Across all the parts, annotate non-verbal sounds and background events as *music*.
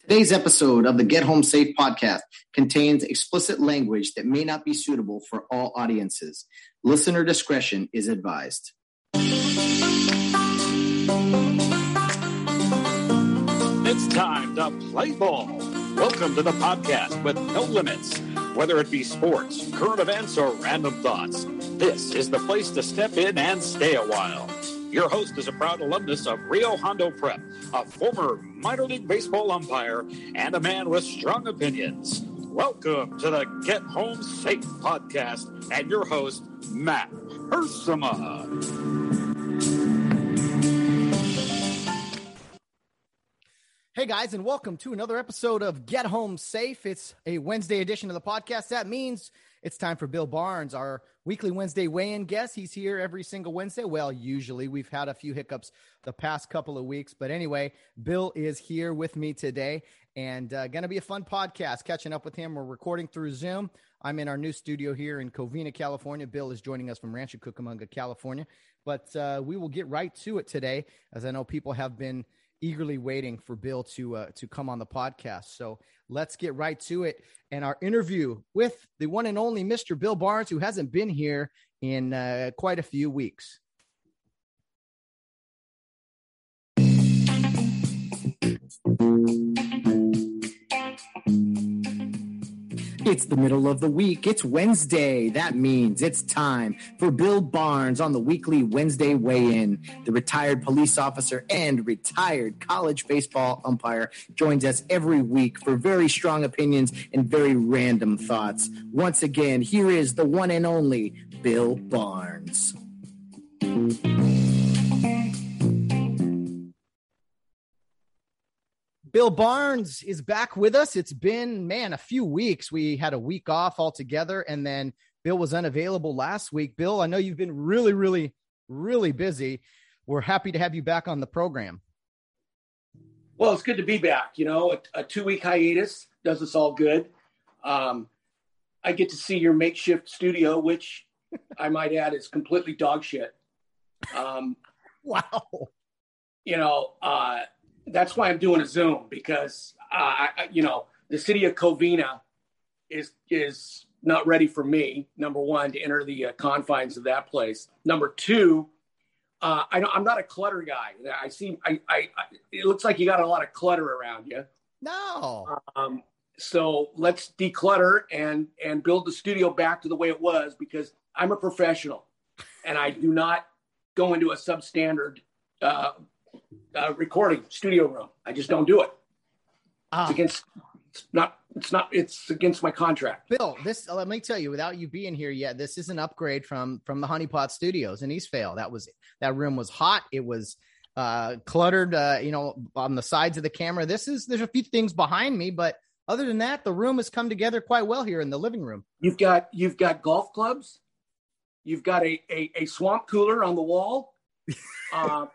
Today's episode of the Get Home Safe podcast contains explicit language that may not be suitable for all audiences. Listener discretion is advised. It's time to play ball. Welcome to the podcast with no limits. Whether it be sports, current events, or random thoughts, this is the place to step in and stay a while. Your host is a proud alumnus of Rio Hondo Prep, a former minor league baseball umpire, and a man with strong opinions. Welcome to the Get Home Safe podcast and your host, Matt Hersema. Hey guys, and welcome to another episode of Get Home Safe. It's a Wednesday edition of the podcast. That means it's time for Bill Barnes, our weekly Wednesday weigh in guest. He's here every single Wednesday. Well, usually we've had a few hiccups the past couple of weeks. But anyway, Bill is here with me today and uh, going to be a fun podcast catching up with him. We're recording through Zoom. I'm in our new studio here in Covina, California. Bill is joining us from Rancho Cucamonga, California. But uh, we will get right to it today, as I know people have been eagerly waiting for Bill to uh, to come on the podcast. So let's get right to it and our interview with the one and only Mr. Bill Barnes, who hasn't been here in uh, quite a few weeks. It's the middle of the week. It's Wednesday. That means it's time for Bill Barnes on the weekly Wednesday weigh in. The retired police officer and retired college baseball umpire joins us every week for very strong opinions and very random thoughts. Once again, here is the one and only Bill Barnes. Bill Barnes is back with us. It's been, man, a few weeks. We had a week off altogether, and then Bill was unavailable last week. Bill, I know you've been really, really, really busy. We're happy to have you back on the program. Well, it's good to be back. You know, a, a two week hiatus does us all good. Um, I get to see your makeshift studio, which I might add is completely dog shit. Um, *laughs* wow. You know, uh, that's why I'm doing a Zoom because uh, I, you know the city of Covina is is not ready for me. Number one, to enter the uh, confines of that place. Number two, uh, I am not a clutter guy. I see. I, I, I, It looks like you got a lot of clutter around you. No. Um, so let's declutter and and build the studio back to the way it was because I'm a professional, and I do not go into a substandard uh, uh, recording studio room. I just don't do it. Ah. It's against. It's not. It's not. It's against my contract. Bill, this let me tell you. Without you being here yet, this is an upgrade from from the Honeypot Studios in Eastvale. That was that room was hot. It was uh, cluttered. Uh, you know, on the sides of the camera. This is there's a few things behind me, but other than that, the room has come together quite well here in the living room. You've got you've got golf clubs. You've got a a, a swamp cooler on the wall. *laughs* Uh,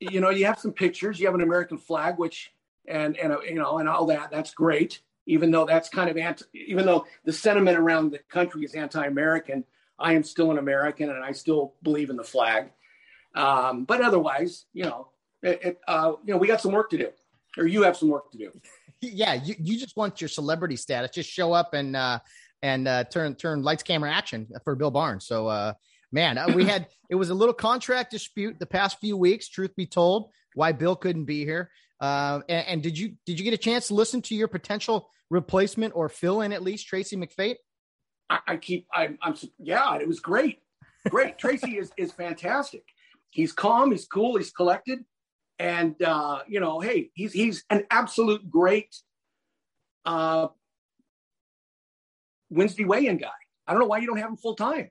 you know, you have some pictures. You have an American flag, which and and you know and all that. That's great. Even though that's kind of anti, even though the sentiment around the country is anti-American, I am still an American and I still believe in the flag. Um, but otherwise, you know, it, it, uh, you know, we got some work to do, or you have some work to do. *laughs* Yeah, you, you just want your celebrity status. Just show up and uh, and uh, turn turn lights, camera, action for Bill Barnes. So uh, man, uh, we had *laughs* it was a little contract dispute the past few weeks. Truth be told, why Bill couldn't be here. Uh, and, and, did you did you get a chance to listen to your potential replacement or fill in at least Tracy McFate? I, I keep I'm, I'm yeah, it was great, great. *laughs* Tracy is is fantastic. He's calm, he's cool, he's collected, and uh, you know, hey, he's he's an absolute great uh, Wednesday weigh-in guy. I don't know why you don't have him full time.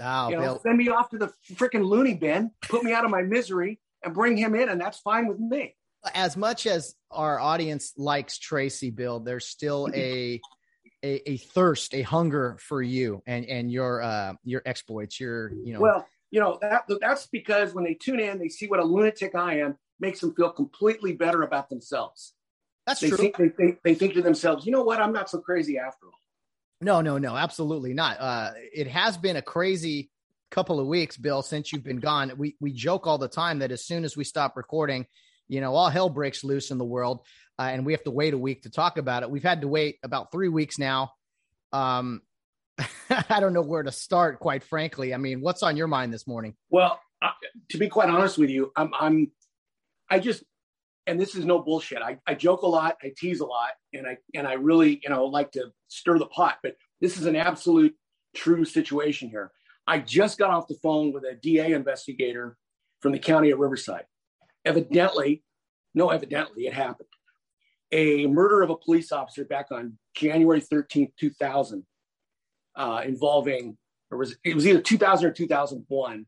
Oh, you know, send me off to the freaking loony bin, put me out of my misery, and bring him in, and that's fine with me. As much as our audience likes Tracy, Bill, there's still a a, a thirst, a hunger for you and and your uh, your exploits. Your you know. Well, you know that that's because when they tune in, they see what a lunatic I am, makes them feel completely better about themselves. That's they true. Think, they, think, they think to themselves, you know what? I'm not so crazy after all. No, no, no, absolutely not. Uh, it has been a crazy couple of weeks, Bill, since you've been gone. We we joke all the time that as soon as we stop recording, you know, all hell breaks loose in the world, uh, and we have to wait a week to talk about it. We've had to wait about three weeks now. Um, *laughs* I don't know where to start, quite frankly. I mean, what's on your mind this morning? Well, to be quite honest with you, I'm, I'm, I just, and this is no bullshit. I, I joke a lot, I tease a lot, and I, and I really, you know, like to stir the pot. But this is an absolute true situation here. I just got off the phone with a DA investigator from the county of Riverside. Evidently, no, evidently, it happened. A murder of a police officer back on January 13th, 2000, uh, involving, or was it was either 2000 or 2001.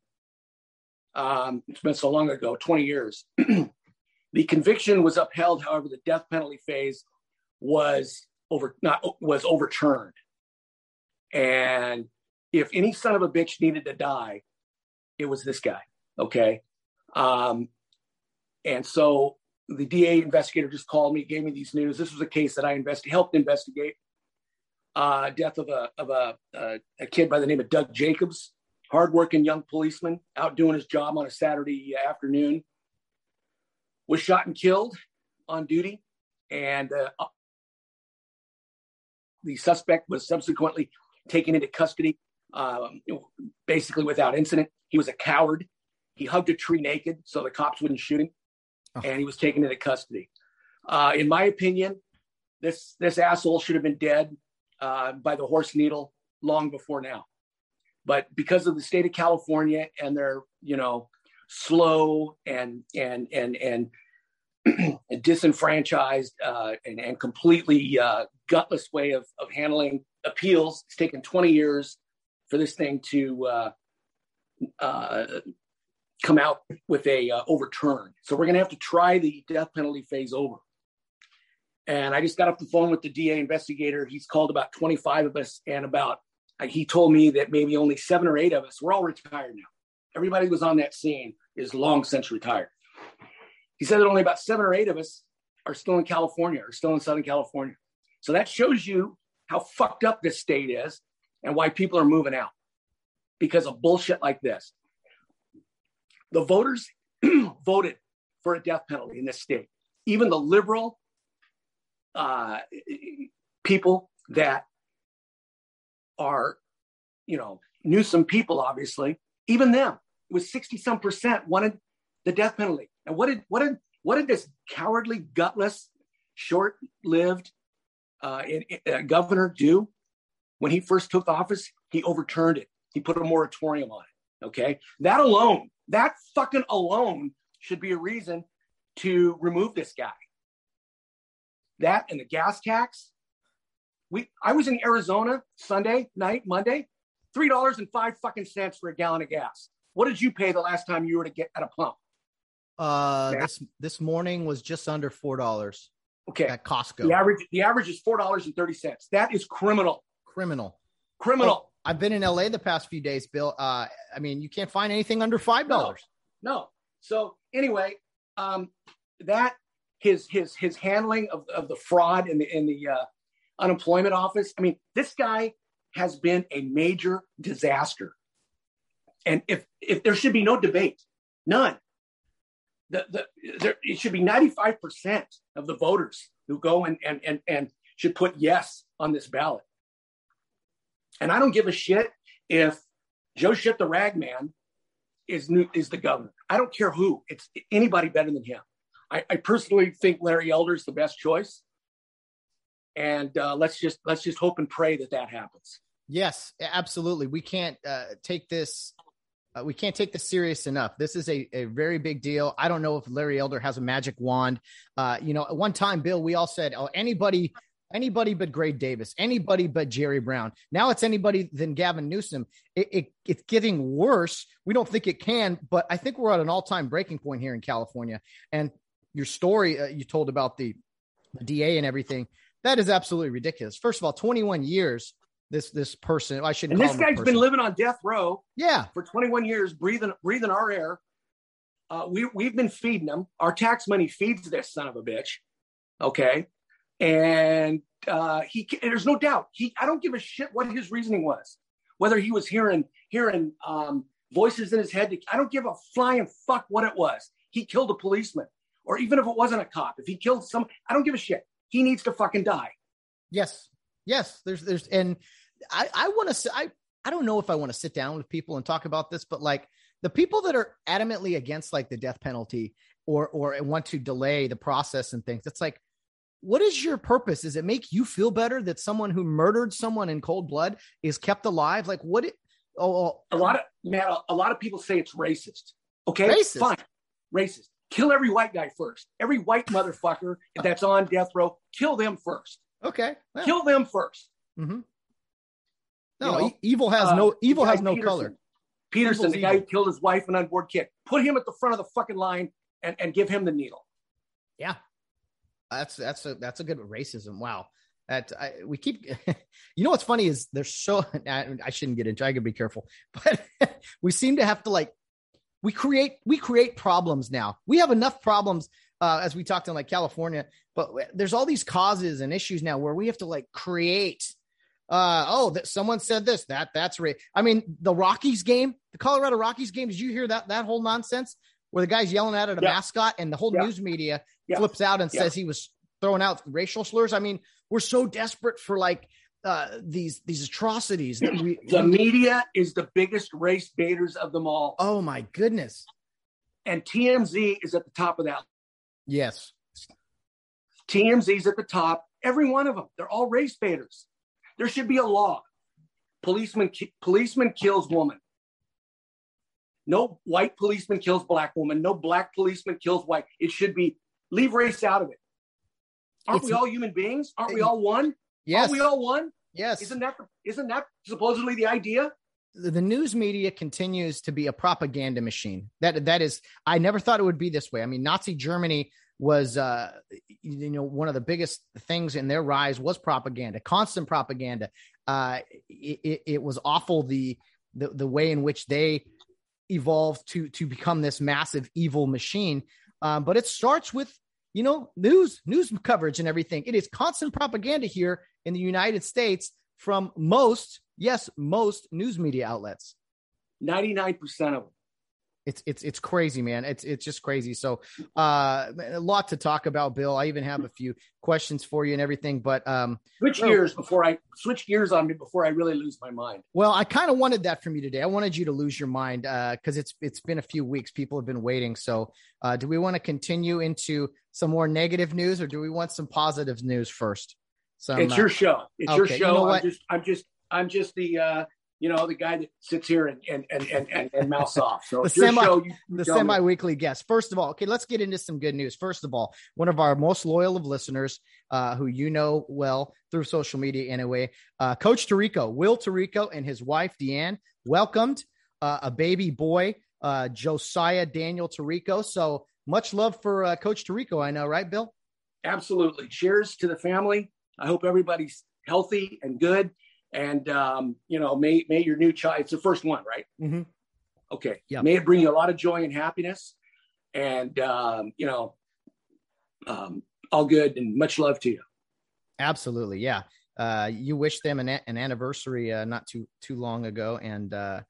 Um, it's been so long ago, 20 years. *clears throat* the conviction was upheld, however, the death penalty phase was over not was overturned. And if any son of a bitch needed to die, it was this guy. Okay. Um, and so the DA investigator just called me, gave me these news. This was a case that I invest- helped investigate. Uh, death of a of a, a kid by the name of Doug Jacobs, hardworking young policeman out doing his job on a Saturday afternoon, was shot and killed on duty, and uh, the suspect was subsequently taken into custody, um, basically without incident. He was a coward. He hugged a tree naked so the cops wouldn't shoot him, oh. and he was taken into custody. Uh, in my opinion, this this asshole should have been dead uh, by the horse needle long before now. But because of the state of California and their, you know, slow and and and and *clears throat* disenfranchised uh, and, and completely uh, gutless way of, of handling appeals. It's taken 20 years for this thing to uh, uh, come out with a uh, overturn. So we're going to have to try the death penalty phase over. And I just got off the phone with the DA investigator. He's called about 25 of us, and about uh, he told me that maybe only seven or eight of us. We're all retired now. Everybody who was on that scene is long since retired. He said that only about seven or eight of us are still in California, or still in Southern California. So that shows you how fucked up this state is and why people are moving out because of bullshit like this. The voters *clears throat* voted for a death penalty in this state. Even the liberal uh, people that are, you know, Newsom people, obviously, even them, it was 60 some percent wanted the death penalty. And what did what did what did this cowardly, gutless, short-lived uh, uh, governor do when he first took office? He overturned it. He put a moratorium on it. Okay, that alone, that fucking alone, should be a reason to remove this guy. That and the gas tax. We, I was in Arizona Sunday night, Monday, three dollars and five fucking cents for a gallon of gas. What did you pay the last time you were to get at a pump? Uh, this this morning was just under four dollars. Okay, at Costco. The average the average is four dollars and thirty cents. That is criminal. Criminal. Criminal. Oh, I've been in LA the past few days, Bill. Uh, I mean, you can't find anything under five dollars. No, no. So anyway, um, that his his his handling of, of the fraud in the in the uh, unemployment office. I mean, this guy has been a major disaster. And if if there should be no debate, none the, the, there, it should be 95% of the voters who go and, and, and, and should put yes on this ballot. And I don't give a shit if Joe Shit the Ragman is is the governor. I don't care who. It's anybody better than him. I, I personally think Larry Elder is the best choice, and uh, let's just let's just hope and pray that that happens. Yes, absolutely. We can't uh, take this uh, we can't take this serious enough. This is a, a very big deal. I don't know if Larry Elder has a magic wand. Uh, you know, at one time, Bill, we all said, oh, anybody, anybody but Gray Davis, anybody but Jerry Brown. Now it's anybody than Gavin Newsom. It, it, it's getting worse. We don't think it can, but I think we're at an all time breaking point here in California. And your story uh, you told about the, the DA and everything, that is absolutely ridiculous. First of all, 21 years this this person. I shouldn't. And this guy's been living on death row. Yeah, for 21 years, breathing breathing our air. Uh, we we've been feeding him. Our tax money feeds this son of a bitch. Okay, and uh, he there's no doubt he. I don't give a shit what his reasoning was, whether he was hearing hearing um, voices in his head. I don't give a flying fuck what it was. He killed a policeman. or even if it wasn't a cop, if he killed some, I don't give a shit. He needs to fucking die. Yes, yes. There's, there's, and I, I want to, I, I don't know if I want to sit down with people and talk about this, but like the people that are adamantly against like the death penalty or, or want to delay the process and things, it's like, what is your purpose? Does it make you feel better that someone who murdered someone in cold blood is kept alive? Like what? It, oh, oh, a lot of man, a, lot of people say it's racist. Okay, Racist? fine, racist. Kill every white guy first. Every white motherfucker that's on death row, kill them first. okay. Well, Kill them first. Mm-hmm. Mhm. You No, know, evil has Uh, no evil has no Peterson. color. Peterson, Evil's the guy evil. who killed his wife and unborn kid, put him at the front of the fucking line and, and give him the needle. Yeah, that's that's a that's a good racism. Wow, that I, we keep. *laughs* you know what's funny is there's so *laughs* I, I shouldn't get into. I gotta be careful, *laughs* but we seem to have to like we create we create problems now. We have enough problems uh, as we talked in like California, but there's all these causes and issues now where we have to like create. Uh, oh, that someone said this. That that's right. I mean, the Rockies game, the Colorado Rockies game. Did you hear that that whole nonsense where the guy's yelling at a Yeah. mascot and the whole Yeah. news media Yeah. flips out and says he was throwing out racial slurs. I mean, we're so desperate for like uh, these these atrocities that we. *clears throat* The media is the biggest race baiters of them all. oh my goodness! And TMZ is at the top of that. Yes, TMZ's at the top. Every one of them. They're all race baiters. There should be a law. Policeman ki- policeman kills woman. No white policeman kills black woman. No black policeman kills white. It should be leave race out of it. Aren't we all human beings? Aren't we all one? yes, Aren't we all one? yes. Isn't that isn't that supposedly the idea? the news media continues to be a propaganda machine. That that is, I never thought it would be this way. I mean, Nazi Germany was, uh, you know, one of the biggest things in their rise was propaganda, constant propaganda. Uh, it, it, was awful the, the the way in which they evolved to to become this massive evil machine. Um, but it starts with you know news news coverage and everything. It is constant propaganda here in the United States from most yes most news media outlets. Ninety nine percent of them. It's it's it's crazy, man. It's it's just crazy. So uh a lot to talk about, Bill. I even have a few questions for you and everything, but um Switch Oh. gears before I switch gears on me before I really lose my mind. well, I kind of wanted that from you today. I wanted you to lose your mind uh cuz it's it's been a few weeks. People have been waiting. So, uh do we want to continue into some more negative news or do we want some positive news first? so it's uh, your show. It's your okay, you show. know I'm just I'm just I'm just the uh you know the guy that sits here and and and and, and, and mouths off. So The semi show, you, you the semi weekly guest. First of all, okay, let's get into some good news. First of all, one of our most loyal of listeners, uh, who you know well through social media anyway, uh, Coach Tarico, Will Tarico, and his wife Deanne welcomed uh, a baby boy, uh, Josiah Daniel Tarico. So much love for uh, Coach Tarico. I know, right, Bill? Absolutely. Cheers to the family. I hope everybody's healthy and good. And um, you know, may may your new child. It's the first one, right? Mm-hmm. Okay. Yeah. May it bring you a lot of joy and happiness, and um, you know, um, all good and much love to you. Absolutely, yeah. Uh, you wished them an, an anniversary uh, not too too long ago, and uh,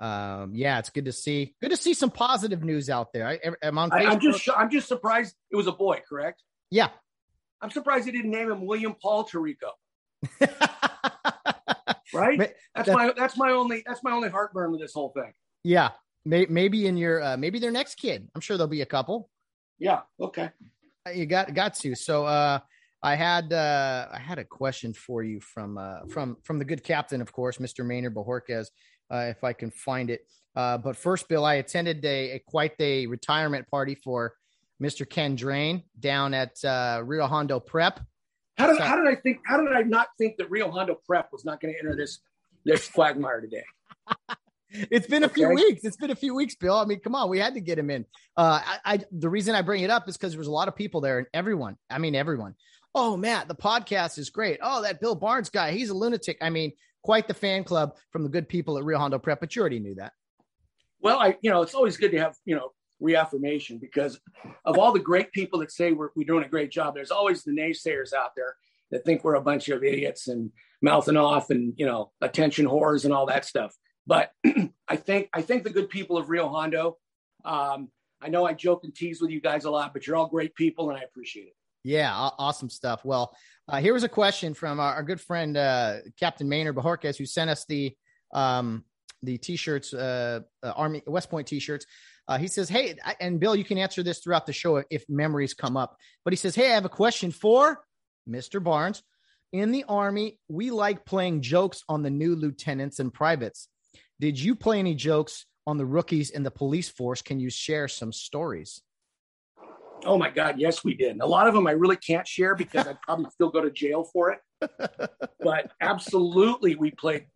um, yeah, it's good to see. Good to see some positive news out there. I, I'm on I. I'm just I'm just surprised it was a boy. Correct. yeah. I'm surprised they didn't name him William Paul Tarico. *laughs* Right. That's that- my that's my only that's my only heartburn with this whole thing. yeah, May, maybe in your uh, maybe their next kid. I'm sure there'll be a couple. Yeah. Okay. Uh, You got got to. So uh, I had uh, I had a question for you from uh, from from the good captain, of course, Mr. Maynard Bojorquez, uh, if I can find it. Uh, but first, Bill, I attended a, a quite a retirement party for Mr. Ken Drain down at uh, Rio Hondo Prep. How did how did I think? How did I not think that Rio Hondo Prep was not going to enter this this quagmire today? *laughs* It's been a few weeks. It's been a few weeks, Bill. I mean, come on, we had to get him in. Uh, I, I the reason I bring it up is because there was a lot of people there, and everyone. I mean, everyone. Oh, Matt, the podcast is great. Oh, that Bill Barnes guy, he's a lunatic. I mean, quite the fan club from the good people at Rio Hondo Prep. But you already knew that. Well, I you know it's always good to have you know reaffirmation because of all the great people that say we're we're doing a great job. There's always the naysayers out there that think we're a bunch of idiots and mouthing off and you know attention whores and all that stuff. But *clears throat* I think I think the good people of Rio Hondo. Um, I know I joke and tease with you guys a lot, but you're all great people, and I appreciate it. Yeah, awesome stuff. Well, uh, here was a question from our, our good friend uh, Captain Maynard Bojorquez, who sent us the um, the t-shirts, uh, uh Army West Point t-shirts. Uh, he says, "Hey," and Bill, you can answer this throughout the show if memories come up. But he says, "Hey, I have a question for Mr. Barnes. In the Army, we like playing jokes on the new lieutenants and privates. Did you play any jokes on the rookies in the police force? Can you share some stories?" Oh my God, yes, we did. And a lot of them I really can't share because I'd probably still go to jail for it. *laughs* but absolutely, we played.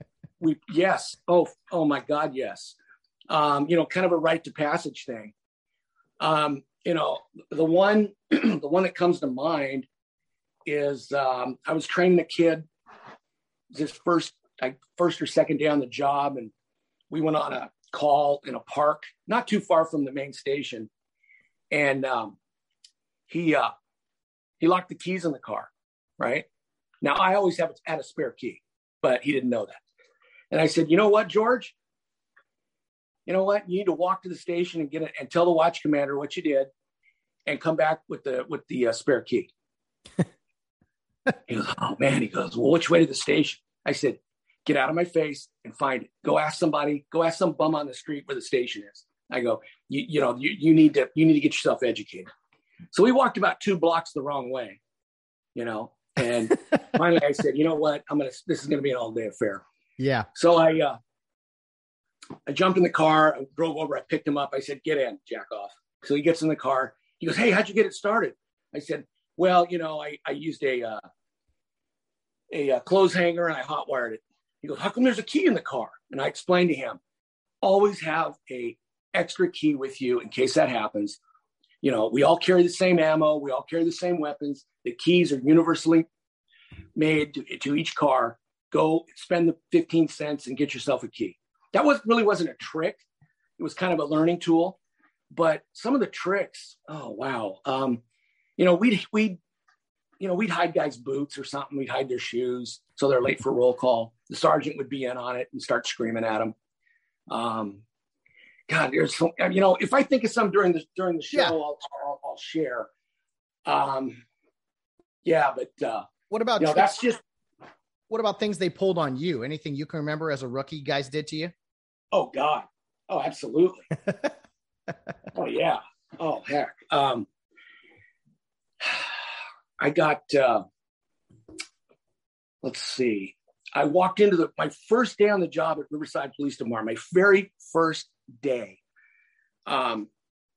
We yes. Oh, oh my God, yes. Um, you know, kind of a rite to passage thing. Um, you know, the one, *clears throat* the one that comes to mind is um, I was training a kid. This first, like first or second day on the job, and we went on a call in a park not too far from the main station, and um, he uh, he locked the keys in the car. Right now, I always have had a spare key, but he didn't know that. And I said, you know what, George? You know what? You need to walk to the station and get it and tell the watch commander what you did, and come back with the with the uh, spare key. *laughs* he goes, oh man. He goes, well, which way to the station? I said, get out of my face and find it. Go ask somebody. Go ask some bum on the street where the station is. I go, you, you know, you, you need to you need to get yourself educated. So we walked about two blocks the wrong way, you know. And *laughs* finally, I said, you know what? I'm gonna. This is gonna be an all day affair. Yeah. So I uh, I jumped in the car, I drove over, I picked him up. I said, "Get in, jack off." So he gets in the car. He goes, "Hey, how'd you get it started?" I said, "Well, you know, I I used a uh, a uh, clothes hanger and I hot wired it." He goes, "How come there's a key in the car?" And I explained to him, "Always have a extra key with you in case that happens you know, we all carry the same ammo, we all carry the same weapons. The keys are universally made to, to each car. Go spend the 15 cents and get yourself a key. That was really wasn't a trick. It was kind of a learning tool. But some of the tricks, oh wow. Um, you know, we'd we'd you know, we'd hide guys' boots or something. We'd hide their shoes so they're late for roll call. The sergeant would be in on it and start screaming at them. Um, God, there's so you know, if I think of some during the during the show, yeah. I'll, I'll, I'll share. Um, yeah, but uh, what about you know, that's just what about things they pulled on you? Anything you can remember as a rookie guys did to you? Oh God, oh absolutely. *laughs* oh yeah, oh heck. Um, I got. Uh, let's see. I walked into the my first day on the job at Riverside Police Department. My very first day. Um,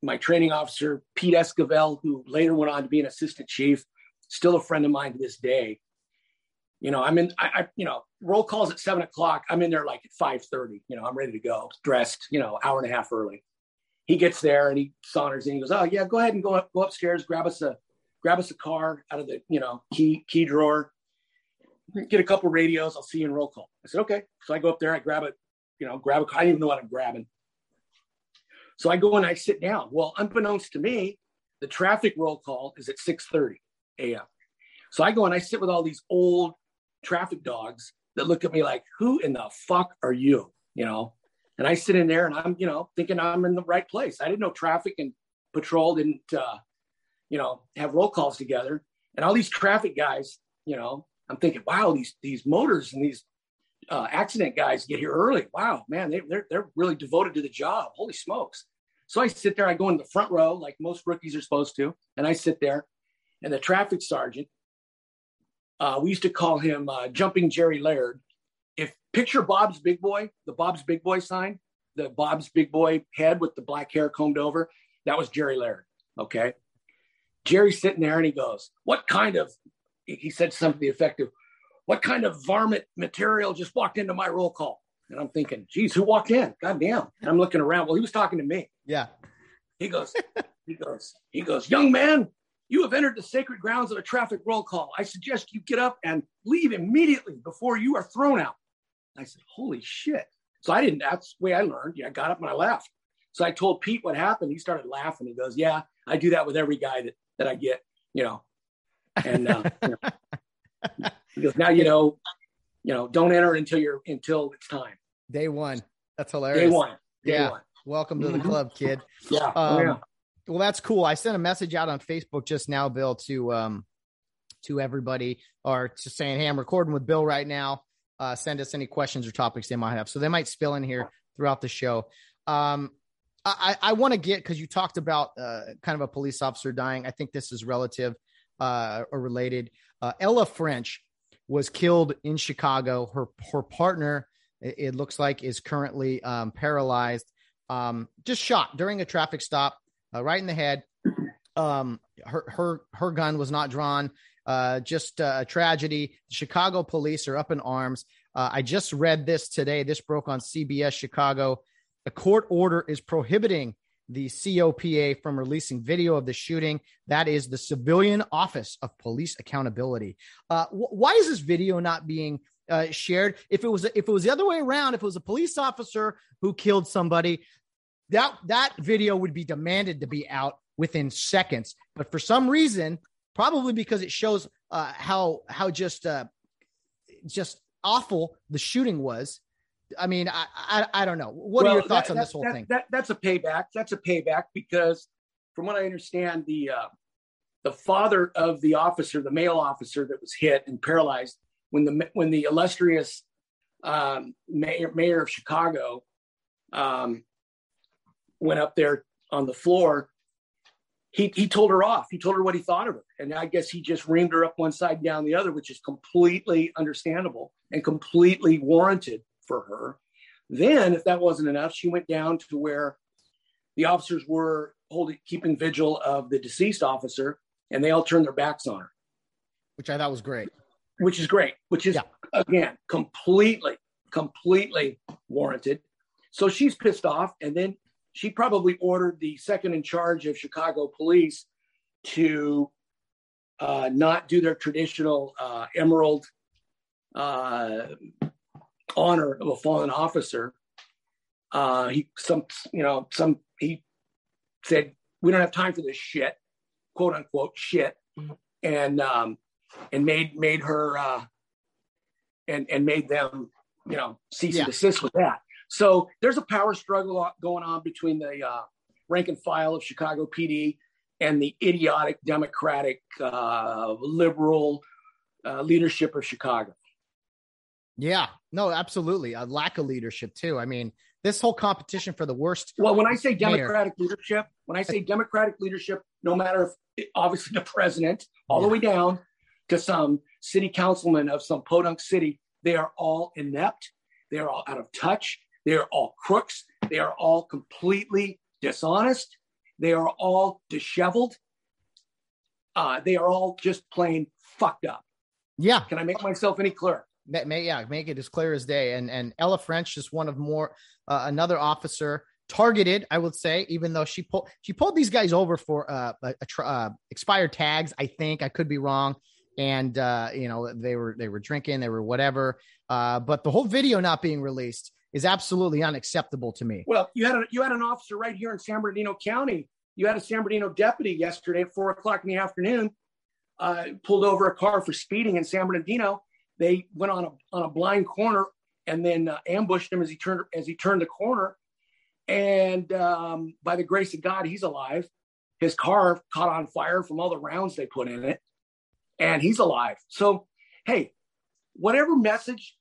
my training officer, Pete Esquivel, who later went on to be an assistant chief, still a friend of mine to this day. You know, I'm in, I, I you know, roll calls at seven o'clock. I'm in there like at 5.30, you know, I'm ready to go, dressed, you know, hour and a half early. He gets there and he saunters in. He goes, oh yeah, go ahead and go up, go upstairs, grab us a, grab us a car out of the, you know, key, key drawer, get a couple radios. I'll see you in roll call. I said, okay. So I go up there, I grab it, you know, grab a, I didn't even know what I'm grabbing. So I go and I sit down. Well, unbeknownst to me, the traffic roll call is at 6:30 a.m. So I go and I sit with all these old traffic dogs that look at me like, "Who in the fuck are you?" You know. And I sit in there and I'm, you know, thinking I'm in the right place. I didn't know traffic and patrol didn't, uh, you know, have roll calls together. And all these traffic guys, you know, I'm thinking, wow, these these motors and these uh, accident guys get here early. Wow, man, they, they're they're really devoted to the job. Holy smokes! So I sit there, I go in the front row like most rookies are supposed to, and I sit there, and the traffic sergeant, uh, we used to call him uh, Jumping Jerry Laird. If picture Bob's Big Boy, the Bob's Big Boy sign, the Bob's Big Boy head with the black hair combed over, that was Jerry Laird. Okay. Jerry's sitting there and he goes, What kind of, he said something effective, what kind of varmint material just walked into my roll call? And I'm thinking, geez, who walked in? God damn. And I'm looking around. Well, he was talking to me. Yeah. He goes, he goes, he goes, young man, you have entered the sacred grounds of a traffic roll call. I suggest you get up and leave immediately before you are thrown out. I said, holy shit. So I didn't, that's the way I learned. Yeah, I got up and I left. So I told Pete what happened. He started laughing. He goes, yeah, I do that with every guy that, that I get, you know. And uh, you know, he goes, now you know, you know, don't enter until you're until it's time. Day one. That's hilarious. Day one. Day yeah. One. Welcome to the mm-hmm. club, kid. Yeah. Um, oh, yeah. Well, that's cool. I sent a message out on Facebook just now, Bill, to um to everybody, or to saying, "Hey, I'm recording with Bill right now. Uh, send us any questions or topics they might have." So they might spill in here throughout the show. Um, I, I want to get because you talked about uh, kind of a police officer dying. I think this is relative uh, or related. Uh, Ella French was killed in Chicago. Her her partner, it, it looks like, is currently um, paralyzed. Um, just shot during a traffic stop, uh, right in the head. Um, her her her gun was not drawn. Uh, just uh, a tragedy. The Chicago police are up in arms. Uh, I just read this today. This broke on CBS Chicago. A court order is prohibiting the COPA from releasing video of the shooting. That is the Civilian Office of Police Accountability. Uh, wh- why is this video not being uh, shared? If it was if it was the other way around, if it was a police officer who killed somebody, that that video would be demanded to be out within seconds. But for some reason, probably because it shows uh, how how just uh, just awful the shooting was. I mean, I I, I don't know. What well, are your thoughts that, on this whole that, thing? That, that's a payback. That's a payback because, from what I understand, the uh, the father of the officer, the male officer that was hit and paralyzed, when the when the illustrious um, mayor, mayor of Chicago um, went up there on the floor, he he told her off. He told her what he thought of her, and I guess he just reamed her up one side and down the other, which is completely understandable and completely warranted for her. Then, if that wasn't enough, she went down to where the officers were holding, keeping vigil of the deceased officer, and they all turned their backs on her. Which I thought was great. Which is great. Which is yeah. again completely, completely warranted. So she's pissed off, and then she probably ordered the second in charge of Chicago police to uh, not do their traditional uh, emerald uh, honor of a fallen officer. Uh, he some you know some he said we don't have time for this shit, quote unquote shit, and um, and made made her uh, and and made them you know cease yeah. and desist with that. So there's a power struggle going on between the uh, rank and file of Chicago PD and the idiotic Democratic uh, liberal uh, leadership of Chicago. Yeah, no, absolutely. A lack of leadership too. I mean, this whole competition for the worst. Well, when I say democratic mayor, leadership, when I say democratic leadership, no matter if obviously the president, all yeah. the way down to some city councilman of some podunk city, they are all inept. They are all out of touch. They are all crooks. They are all completely dishonest. They are all disheveled. Uh, they are all just plain fucked up. Yeah. Can I make myself any clearer? May, yeah, make it as clear as day. And and Ella French is one of more uh, another officer targeted, I would say, even though she pulled she pulled these guys over for uh, a, a uh, expired tags. I think I could be wrong, and uh, you know they were they were drinking, they were whatever. Uh, but the whole video not being released is absolutely unacceptable to me. Well, you had a, you had an officer right here in San Bernardino County. You had a San Bernardino deputy yesterday at four o'clock in the afternoon, uh, pulled over a car for speeding in San Bernardino they went on a on a blind corner and then uh, ambushed him as he turned as he turned the corner. And um, by the grace of God, he's alive. His car caught on fire from all the rounds they put in it, and he's alive. So, hey, whatever message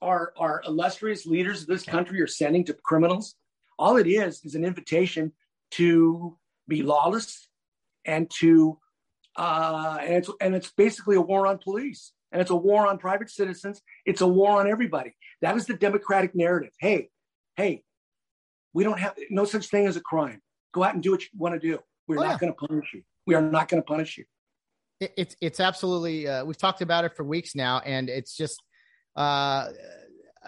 our our illustrious leaders of this country are sending to criminals, all it is is an invitation to be lawless and to uh, and it's and it's basically a war on police and it's a war on private citizens. It's a war on everybody. That is the Democratic narrative. Hey, hey, we don't have no such thing as a crime. Go out and do what you want to do. We're oh, not yeah. going to punish you. We are not going to punish you. It, it's it's absolutely. Uh, we've talked about it for weeks now, and it's just. Uh,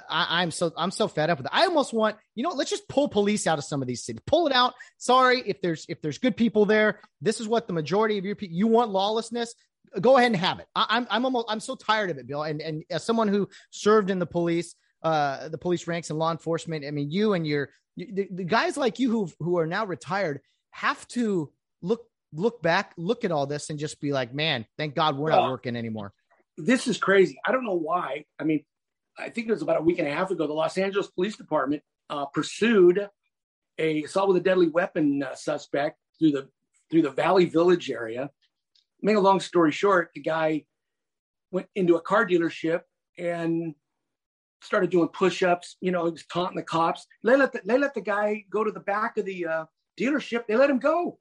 I, am so I'm so fed up with it. I almost want you know let's just pull police out of some of these cities. Pull it out. Sorry if there's if there's good people there. This is what the majority of your people you want lawlessness go ahead and have it. I, am I'm almost I'm so tired of it, Bill. And and as someone who served in the police, uh, the police ranks and law enforcement, I mean, you and your the, the guys like you who who are now retired have to look look back, look at all this, and just be like, man, thank God we're not working anymore. This is crazy. I don't know why. I mean, I think it was about a week and a half ago. The Los Angeles Police Department uh, pursued a assault with a deadly weapon uh, suspect through the through the Valley Village area. Make a long story short, the guy went into a car dealership and started doing push-ups. You know, he was taunting the cops. They let the, they let the guy go to the back of the uh, dealership. They let him go.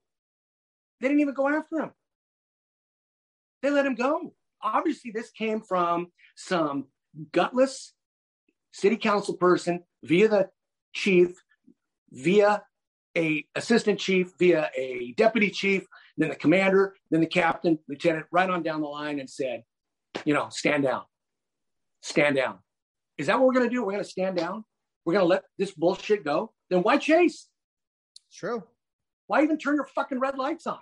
They didn't even go after him. They let him go. Obviously, this came from some gutless city council person via the chief, via a assistant chief, via a deputy chief, then the commander, then the captain, lieutenant, right on down the line and said, you know, stand down, stand down. Is that what we're going to do? We're going to stand down. We're going to let this bullshit go. Then why chase? It's true. Why even turn your fucking red lights on?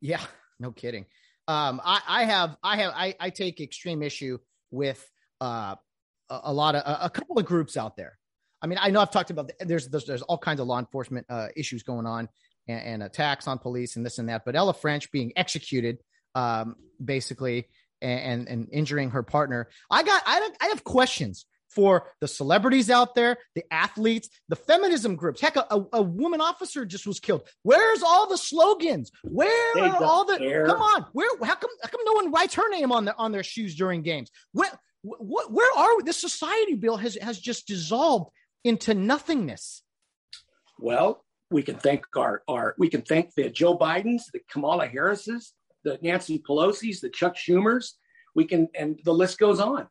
Yeah, no kidding. Um, I, I have, I have, I, I take extreme issue with uh, a, a lot of a, a couple of groups out there. I mean, I know I've talked about the, there's, there's there's all kinds of law enforcement uh, issues going on and, and, attacks on police and this and that. But Ella French being executed, um, basically, and, and, and injuring her partner. I got I I have questions for the celebrities out there, the athletes, the feminism groups. Heck, a, a, a woman officer just was killed. Where's all the slogans? Where They are all the? care. Come on, where? How come? How come no one writes her name on their on their shoes during games? Where? What? Where are we? This society bill has has just dissolved into nothingness. Well, we can thank our, our we can thank the Joe Bidens, the Kamala Harris's, the Nancy Pelosi's, the Chuck Schumer's. We can, and the list goes on.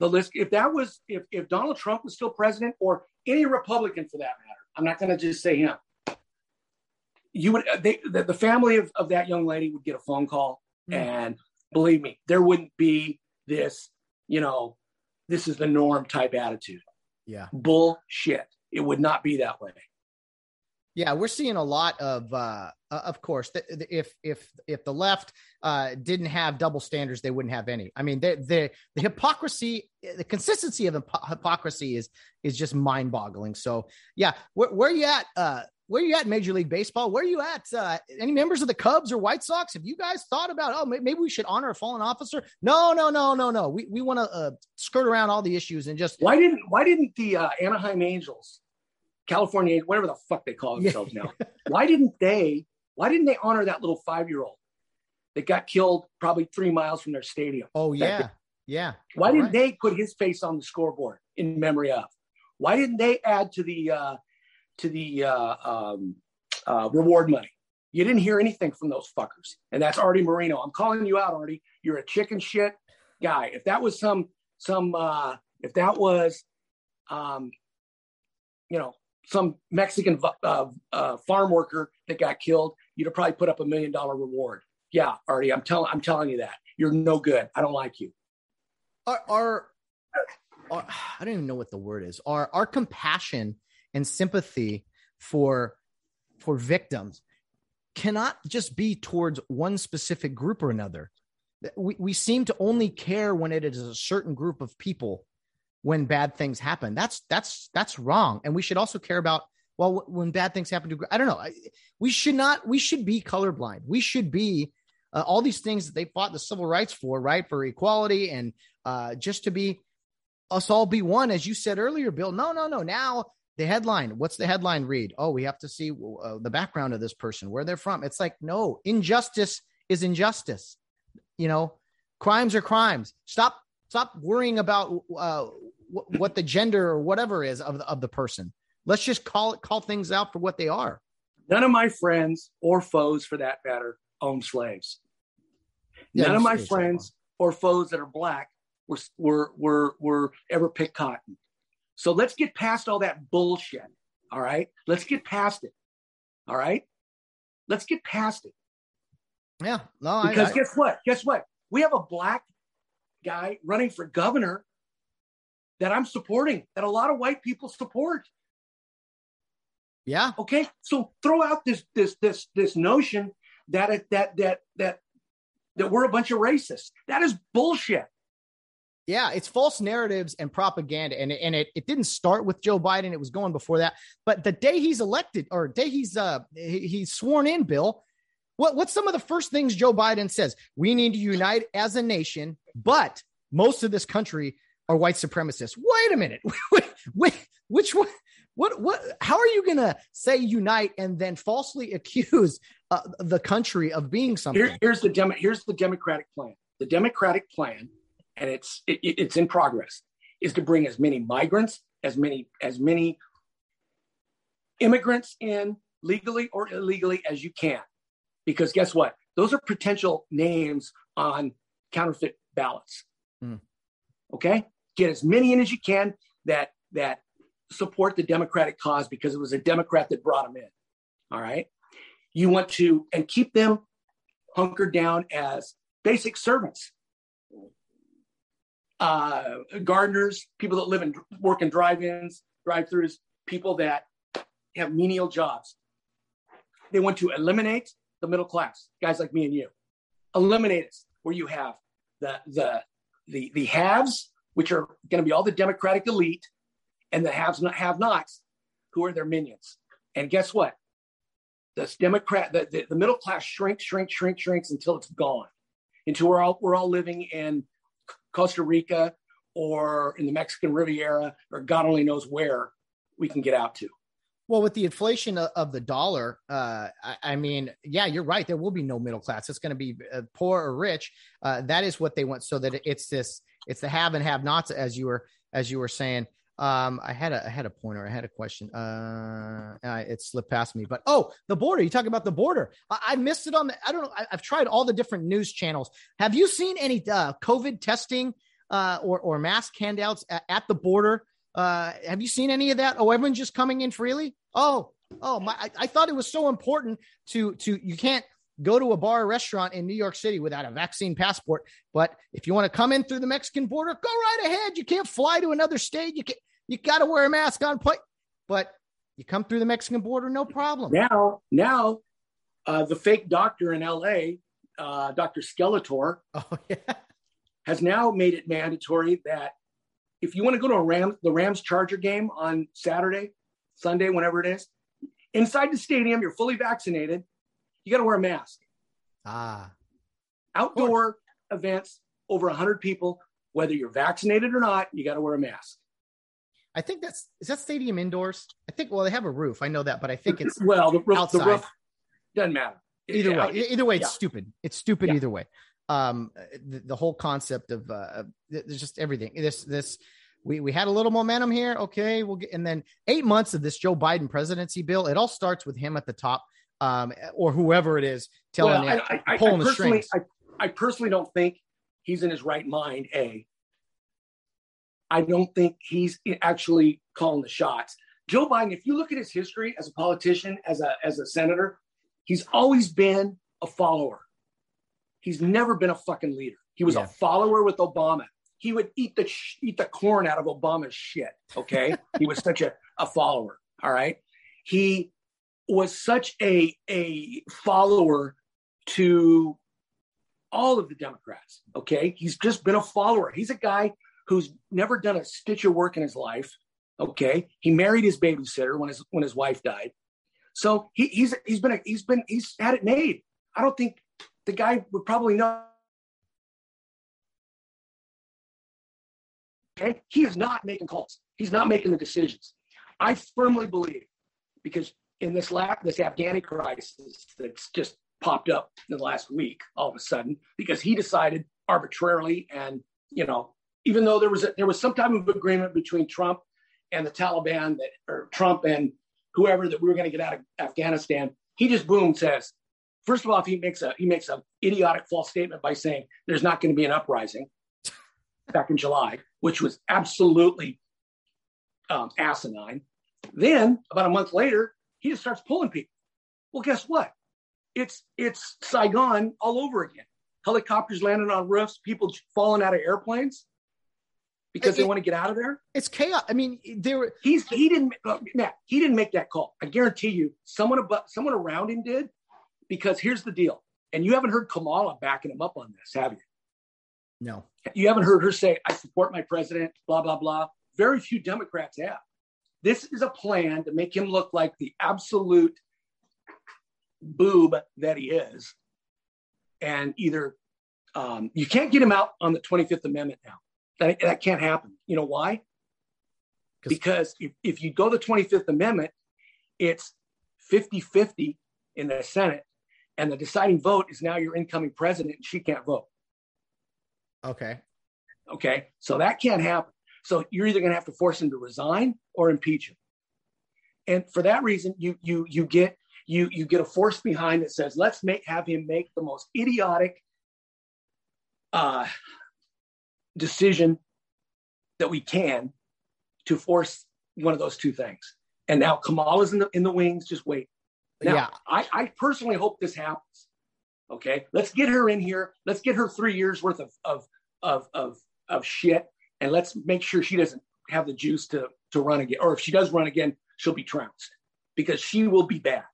The list, if that was, if, if Donald Trump was still president or any Republican for that matter, I'm not going to just say him. You would, they, the, the family of, of that young lady would get a phone call, Mm. and believe me, there wouldn't be this, you know, this is the norm type attitude. Yeah. Bullshit. It would not be that way. Yeah, we're seeing a lot of, uh, uh, of course, the, the, if if if the left uh, didn't have double standards, they wouldn't have any. I mean, the the, the hypocrisy, the consistency of hypo- hypocrisy is is just mind boggling. So, yeah, where, where are you at? Uh, where are you at Major League Baseball? Where are you at? Uh, any members of the Cubs or White Sox? Have you guys thought about? Oh, maybe we should honor a fallen officer? No, no, no, no, no. We we want to uh, skirt around all the issues and just Why didn't Why didn't the uh, Anaheim Angels, California, whatever the fuck they call themselves now, why didn't they Why didn't they honor that little five year old that got killed probably three miles from their stadium? oh yeah, yeah. Why didn't Right. they put his face on the scoreboard in memory of? Why didn't they add to the uh, to the uh, um, uh, reward money? You didn't hear anything from those fuckers, and that's Arte Moreno. I'm calling you out, Arte. You're a chicken shit guy. If that was some some uh, if that was um, you know some Mexican uh, uh, farm worker that got killed, you'd probably put up a million dollar reward. Yeah, Arte, I'm telling I'm telling you that you're no good. I don't like you. our, our, our I don't even know what the word is. Our our compassion and sympathy for for victims cannot just be towards one specific group or another. We we seem to only care when it is a certain group of people when bad things happen. That's that's that's wrong. And we should also care about well when bad things happen to I don't know. I, we should not we should be colorblind. We should be uh, all these things that they fought the civil rights for, right? For equality and uh, just to be us all be one, as you said earlier, Bill. No, no, no. Now the headline. What's the headline read? Oh, we have to see uh, the background of this person, where they're from. It's like no, injustice is injustice. You know, crimes are crimes. Stop, stop worrying about uh, wh- what the gender or whatever is of the, of the person. Let's just call it call things out for what they are. None of my friends or foes, for that matter, own slaves. Yeah, None of my friends or foes that are black were were were were ever picked cotton. So let's get past all that bullshit. All right, let's get past it. All right, let's get past it. Yeah, no, I- Because I, guess what? Guess what? We have a black guy running for governor that I'm supporting, that a lot of white people support. Yeah, Okay, so throw out this this this this notion that it, that that that that we're a bunch of racists. That is bullshit. Yeah, it's false narratives and propaganda, and it, and it, it didn't start with Joe Biden; it was going before that. But the day he's elected, or day he's uh he, he's sworn in, Bill, what what's some of the first things Joe Biden says? We need to unite as a nation, but most of this country are white supremacists. Wait a minute, *laughs* wait, wait, which one? What what? How are you going to say unite and then falsely *laughs* accuse uh, the country of being something? Here, here's the demo, Here's the Democratic plan. The Democratic plan, and it's it, it's in progress, is to bring as many migrants, as many as many immigrants in legally or illegally as you can, because guess what? Those are potential names on counterfeit ballots. Mm. Okay, get as many in as you can that that support the Democratic cause because it was a Democrat that brought them in. All right. You want to, and keep them hunkered down as basic servants, uh, gardeners, people that live and work in drive ins, drive throughs, people that have menial jobs. They want to eliminate the middle class, guys like me and you. Eliminate it where you have the, the, the, the haves, which are going to be all the Democratic elite, and the haves not have nots who are their minions. And guess what? This Democrat, the, the, the, middle class shrinks, shrinks, shrinks, shrinks until it's gone. Until we're all we're all living in Costa Rica or in the Mexican Riviera or God only knows where we can get out to. Well, with the inflation of the dollar, uh, I, mean, yeah, you're right. There will be no middle class. It's going to be uh, poor or rich. Uh, that is what they want. So that it's this, it's the have and have nots, as you were, as you were saying. Um, I had a I had a pointer. I had a question. Uh, it slipped past me. But oh, the border. You talking about the border? I, I missed it on the. I don't know. I, have tried all the different news channels. Have you seen any uh, COVID testing uh, or or mask handouts at, at the border? Uh, have you seen any of that? Oh, everyone's just coming in freely. Oh, oh, my! I, I thought it was so important to to you can't go to a bar or restaurant in New York City without a vaccine passport. But if you want to come in through the Mexican border, go right ahead. You can't fly to another state. You can you got to wear a mask on plane, but you come through the Mexican border, no problem. Now, now, uh, the fake doctor in L.A., uh, Dr. Skeletor, *laughs* oh, yeah. has now made it mandatory that if you want to go to a Ram, the Rams Charger game on Saturday, Sunday, whenever it is, inside the stadium, you're fully vaccinated, you got to wear a mask. Ah. Outdoor events, over 100 people, whether you're vaccinated or not, you got to wear a mask. I think that's is that stadium indoors. I think well they have a roof. I know that, but I think it's well the roof, outside. The roof doesn't matter. Either way, either way, it's yeah. stupid. It's stupid yeah. either way. Um, the, the, whole concept of uh, there's just everything. This this we we had a little momentum here. Okay, we'll get and then eight months of this Joe Biden presidency bill. It all starts with him at the top, um, or whoever it is telling well, I, I, pulling I, the strings. I, personally don't think he's in his right mind. A I don't think he's actually calling the shots. Joe Biden, if you look at his history as a politician, as a as a senator, he's always been a follower. He's never been a fucking leader. He was yeah. a follower with Obama. He would eat the eat the corn out of Obama's shit. Okay, he was such a, a follower. All right, he was such a a follower to all of the Democrats. Okay, he's just been a follower. He's a guy who's never done a stitch of work in his life. Okay, he married his babysitter when his when his wife died, so he, he's he's been a, he's been he's had it made. I don't think the guy would probably know. Okay, he is not making calls. He's not making the decisions. I firmly believe because in this last this Afghani crisis that's just popped up in the last week all of a sudden because he decided arbitrarily and you know even though there was a, there was some type of agreement between Trump and the Taliban that or Trump and whoever that we were going to get out of Afghanistan, he just boom says, first of all, if he makes a he makes a idiotic false statement by saying there's not going to be an uprising back in July, which was absolutely um, asinine. Then about a month later, he just starts pulling people. Well, guess what? It's it's Saigon all over again. Helicopters landing on roofs, people falling out of airplanes because it, they want to get out of there. It's chaos. I mean, there. He's he didn't uh, Matt. He didn't make that call. I guarantee you, someone above, someone around him did. Because here's the deal, and you haven't heard Kamala backing him up on this, have you? No. You haven't heard her say, "I support my president." Blah blah blah. Very few Democrats have. This is a plan to make him look like the absolute boob that he is, and either um, you can't get him out on the 25th Amendment now that, that can't happen. You know why? because if, if you go the 25th Amendment, it's 50 50 in the Senate, and the deciding vote is now your incoming president, and she can't vote. Okay. Okay. So that can't happen. So you're either going to have to force him to resign or impeach him. And for that reason, you you you get you you get a force behind that says let's make have him make the most idiotic uh, decision that we can to force one of those two things. And now Kamala's in the in the wings. Just wait. Now, Yeah. I, I personally hope this happens. Okay, let's get her in here. Let's get her three years worth of of of of, of shit, and let's make sure she doesn't have the juice to to run again. Or if she does run again, she'll be trounced because she will be bad.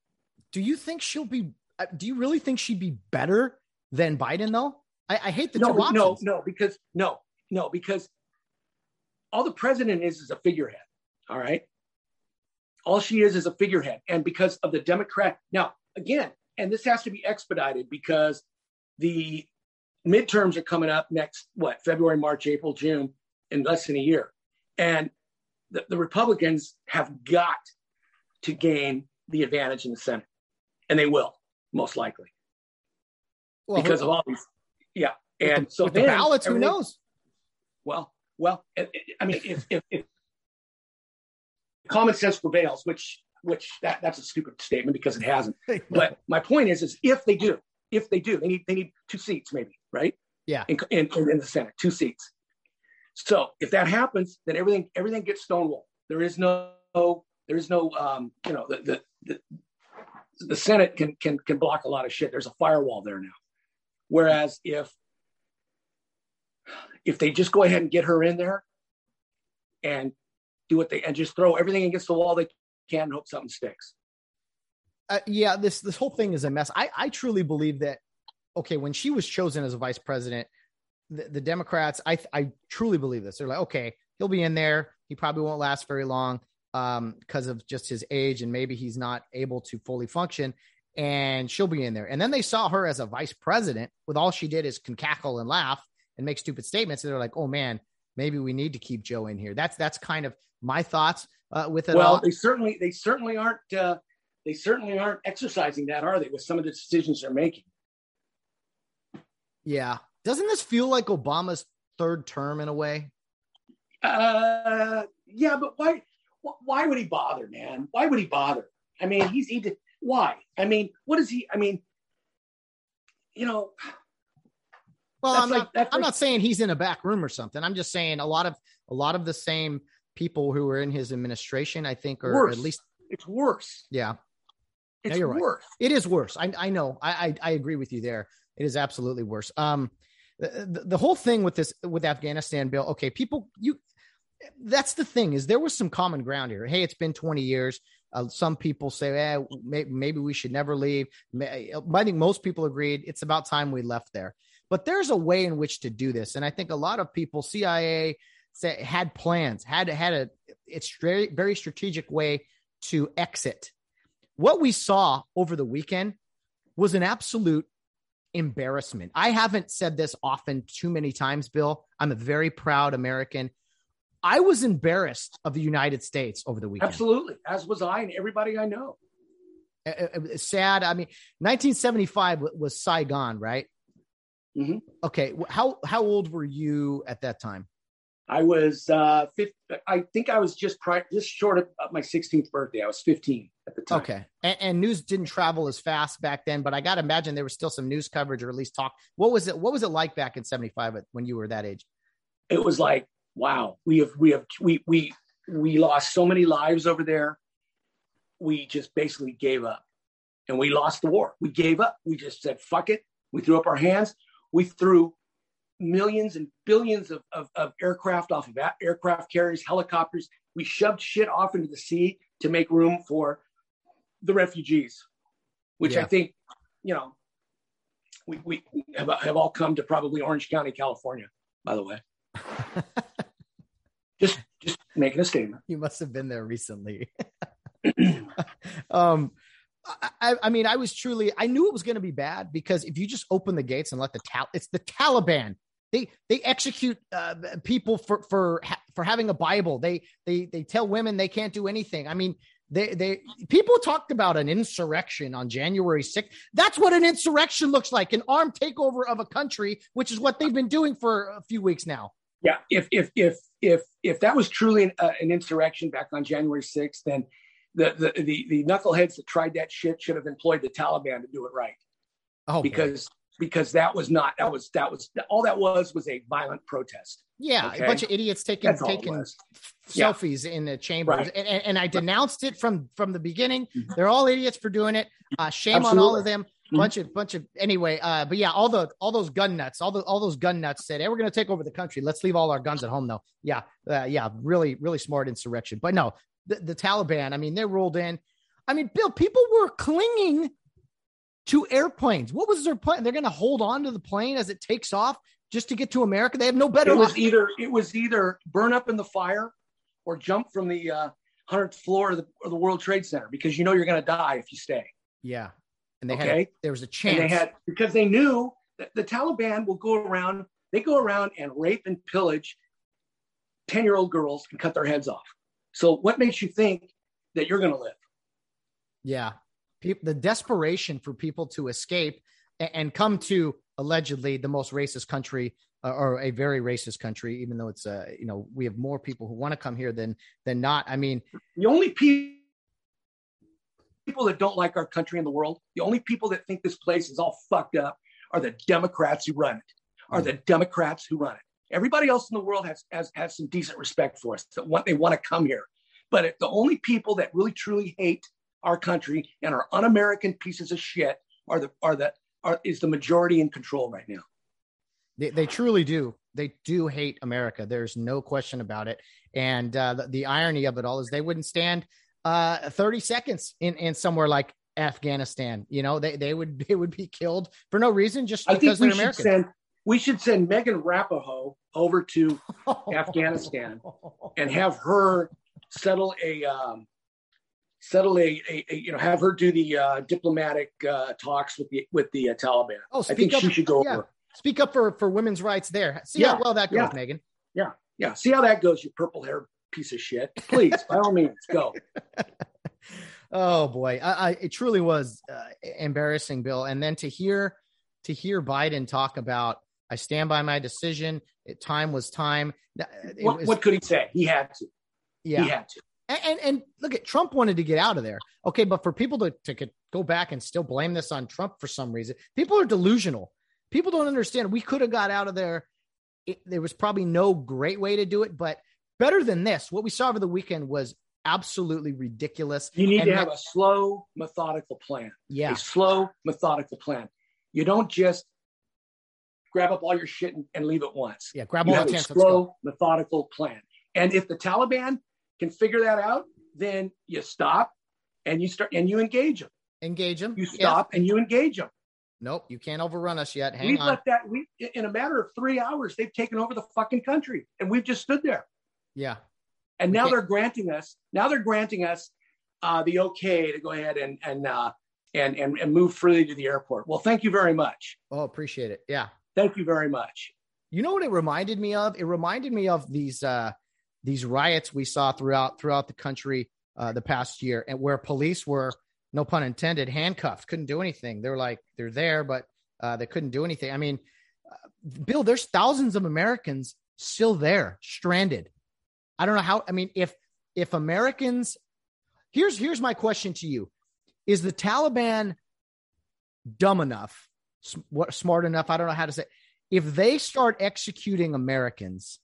Do you think she'll be? uh, Do you really think she'd be better than Biden though? I, I hate the no, two options. no, no, because no, no, because all the president is is a figurehead. All right. All she is is a figurehead. And because of the Democrat, now again, and this has to be expedited because the midterms are coming up next, what, February, March, April, June, in less than a year. And the, the Republicans have got to gain the advantage in the Senate. And they will, most likely, Well, because of all these. Yeah. And the, so with the then ballots, who knows? Well, well, I I mean, if, if, if common sense prevails, which which that, that's a stupid statement because it hasn't. *laughs* But my point is, is if they do, if they do, they need they need two seats, maybe, right? Yeah. In in, in the Senate, two seats. So if that happens, then everything everything gets stonewalled. There is no there is no um, you know the the, the the Senate can can can block a lot of shit. There's a firewall there now. Whereas if if they just go ahead and get her in there and do what they and just throw everything against the wall they can and hope something sticks. uh, yeah, this this whole thing is a mess. I I truly believe that. Okay, when she was chosen as a vice president, the, the Democrats, I I truly believe this. They're like, okay, he'll be in there. He probably won't last very long um, because of just his age and maybe he's not able to fully function. And she'll be in there. And then they saw her as a vice president with all she did is can cackle and laugh and make stupid statements. And they're like, oh man, maybe we need to keep Joe in here. That's that's kind of my thoughts uh, with it. Well, all. they certainly they certainly aren't uh, they certainly aren't exercising that, are they? With some of the decisions they're making. Yeah. Doesn't this feel like Obama's third term in a way? Uh, yeah, but why? Why would he bother, man? Why would he bother? I mean, he's he. did- Why? I mean, what is he? I mean, you know, Well, I'm like- not I'm like- not saying he's in a back room or something. I'm just saying a lot of a lot of the same people who were in his administration, I think, are Worse. at least it's worse. yeah. It's you're right. worse. It is worse. I I know. I I, I agree with you there. It is absolutely worse. Um the, the whole thing with this with Afghanistan bill, okay, people you that's the thing is there was some common ground here. Hey, it's been 20 years. Uh, some people say, eh, may, maybe we should never leave. I think most people agreed it's about time we left there. But there's a way in which to do this, and I think a lot of people, CIA, say, had plans, had had a it's very very strategic way to exit. What we saw over the weekend was an absolute embarrassment. I haven't said this often too many times, Bill. I'm a very proud American. I was embarrassed of the United States over the weekend. Absolutely, as was I and everybody I know. Uh, uh, uh, sad. I mean, 1975 was Saigon, right? Mhm. Okay. How how old were you at that time? I was uh, 50, I think I was just pri- just short of of my 16th birthday. I was 15 at the time. Okay. And, and news didn't travel as fast back then, but I got to imagine there was still some news coverage or at least talk. What was it? What was it like back in 75 when you were that age? It was like, wow, we have we have we we we lost so many lives over there. We just basically gave up, and we lost the war. We gave up. We just said, "Fuck it." We threw up our hands. We threw millions and billions of, of, of aircraft off of a- aircraft carriers, helicopters. We shoved shit off into the sea to make room for the refugees, which I think, you know, we, we have, have all come to probably Orange County, California, by the way. *laughs* just just making a statement. You must have been there recently. *clears throat* um, I, I- I mean, I was truly, I knew it was going to be bad because if you just open the gates and let the Tal, it's the Taliban they they execute uh, people for for for having a Bible. They they they tell women they can't do anything. I mean, they they people talked about an insurrection on January 6th. That's what an insurrection looks like, an armed takeover of a country, which is what they've been doing for a few weeks now. Yeah, if if if if if that was truly an, uh, an insurrection back on January 6th, then the, the the the knuckleheads that tried that shit should have employed the Taliban to do it right. Oh, because. Because that was not that was that was all that was was a violent protest. Yeah, okay? a bunch of idiots taking That's taking selfies yeah. in the chambers, right. and, and, I denounced it from from the beginning. Mm-hmm. They're all idiots for doing it. Uh, shame Absolutely. on all of them. Mm-hmm. Bunch of bunch of anyway. Uh, but yeah, all the all those gun nuts, all the all those gun nuts said, "Hey, we're going to take over the country. Let's leave all our guns at home." Though, yeah, uh, yeah, really really smart insurrection. But no, the, the Taliban. I mean, they rolled in. I mean, Bill, people were clinging to airplanes. What was their plan? They're going to hold on to the plane as it takes off just to get to America. They have no better. It was either it was either burn up in the fire or jump from the uh, hundredth floor of the, the, World Trade Center because you know you're going to die if you stay. Yeah, and they okay? had there was a chance. And they had because they knew that the Taliban will go around. They go around and rape and pillage ten year old girls and cut their heads off. So what makes you think that you're going to live? Yeah, the desperation for people to escape and come to allegedly the most racist country uh, or a very racist country, even though it's uh, you know we have more people who want to come here than than not. I mean, the only people people that don't like our country in the world, the only people that think this place is all fucked up are the Democrats who run it. Are the Democrats who run it. Everybody else in the world has has, has some decent respect for us. That want they want to come here, but the only people that really truly hate our country and our un-American pieces of shit are the are the are is the majority in control right now. They, they truly do. They do hate America. There's no question about it. And uh, the, the, irony of it all is they wouldn't stand uh, 30 seconds in, in somewhere like Afghanistan. You know, they, they would they would be killed for no reason just because they're American. Send, we should send Megan Rapinoe over to *laughs* Afghanistan and have her settle a um, settle a, a, a, you know have her do the uh, diplomatic uh, talks with the with the uh, Taliban. Oh, I think up, she should go yeah. over. Speak up for for women's rights there. See yeah, how well that goes, yeah. Megan. Yeah, yeah. See how that goes, you purple hair piece of shit. Please, by all means, go. *laughs* oh boy, I, I, it truly was uh, embarrassing, Bill. And then to hear to hear Biden talk about, I stand by my decision. It, time was time. What, was, what could he say? He had to. Yeah, he had to. And, and, and look at Trump wanted to get out of there. Okay, but for people to, to go back and still blame this on Trump for some reason, people are delusional. People don't understand. We could have got out of there. It, there was probably no great way to do it, but better than this. What we saw over the weekend was absolutely ridiculous. You need and to have a slow, methodical plan. Yeah. A slow, methodical plan. You don't just grab up all your shit and, and leave it once. Yeah, grab you all the chance. Slow, methodical plan. And if the Taliban can figure that out, then you stop and you start and you engage them. Engage them. You stop and you engage them. Nope, you can't overrun us yet. Hang we've on. let that we in a matter of three hours, they've taken over the fucking country, and we've just stood there. Yeah. And now they're granting us. Now they're granting us uh, the okay to go ahead and and uh, and and and move freely to the airport. Well, thank you very much. Oh, appreciate it. Yeah. Thank you very much. You know what it reminded me of? It reminded me of these uh, these riots we saw throughout throughout the country uh, the past year, and where police were, no pun intended, handcuffed, couldn't do anything. They're like they're there, but uh, they couldn't do anything. I mean, uh, Bill, there's thousands of Americans still there, stranded. I don't know how. I mean, if if Americans, here's here's my question to you: Is the Taliban dumb enough, smart enough? I don't know how to say. It, If they start executing Americans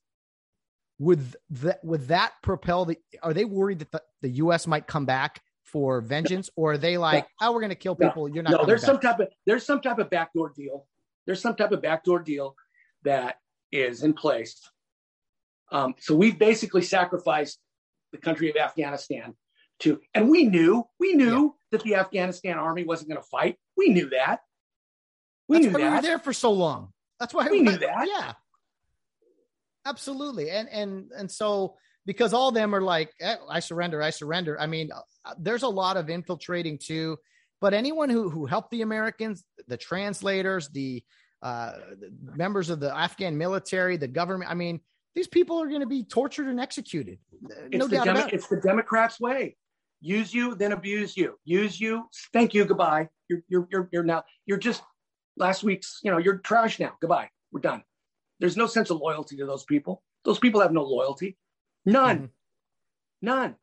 would that would that propel the are they worried that the, the us might come back for vengeance or are they like no. oh we're going to kill people no. you're not no there's back. some type of there's some type of backdoor deal there's some type of backdoor deal that is in place um, so we've basically sacrificed the country of afghanistan to and we knew we knew yeah. that the afghanistan army wasn't going to fight we knew that we that's knew why that. we were there for so long that's why we, we knew that yeah Absolutely. And and and so because all of them are like eh, I surrender, I surrender. I mean, uh, there's a lot of infiltrating too, but anyone who who helped the Americans, the translators, the uh, members of the Afghan military, the government. I mean, these people are going to be tortured and executed. It's no doubt Demo- about it. It's the Democrats' way. Use you, then abuse you. Use you. Thank you. Goodbye. You're you're you're, you're now. You're just last week's. You know, you're trash now. Goodbye. We're done. There's no sense of loyalty to those people. Those people have no loyalty. None. Mm-hmm. None.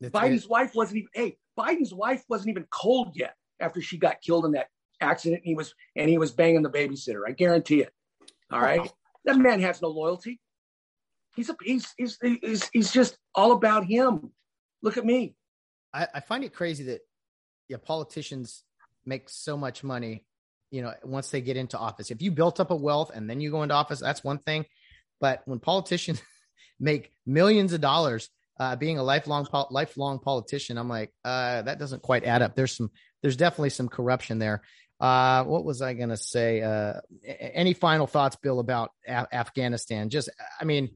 It's, Biden's it. wife wasn't even. Hey, Biden's wife wasn't even cold yet after she got killed in that accident. He was and he was banging the babysitter. I guarantee it. All right. That man has no loyalty. He's a he's he's he's, he's just all about him. Look at me. I, I find it crazy that yeah, politicians make so much money, you know, once they get into office. If you built up a wealth and then you go into office, that's one thing. But when politicians *laughs* make millions of dollars uh, being a lifelong lifelong politician, I'm like, uh, that doesn't quite add up. There's some, there's definitely some corruption there. Uh, what was I going to say? Uh, any final thoughts, Bill, about Afghanistan? Just, I mean,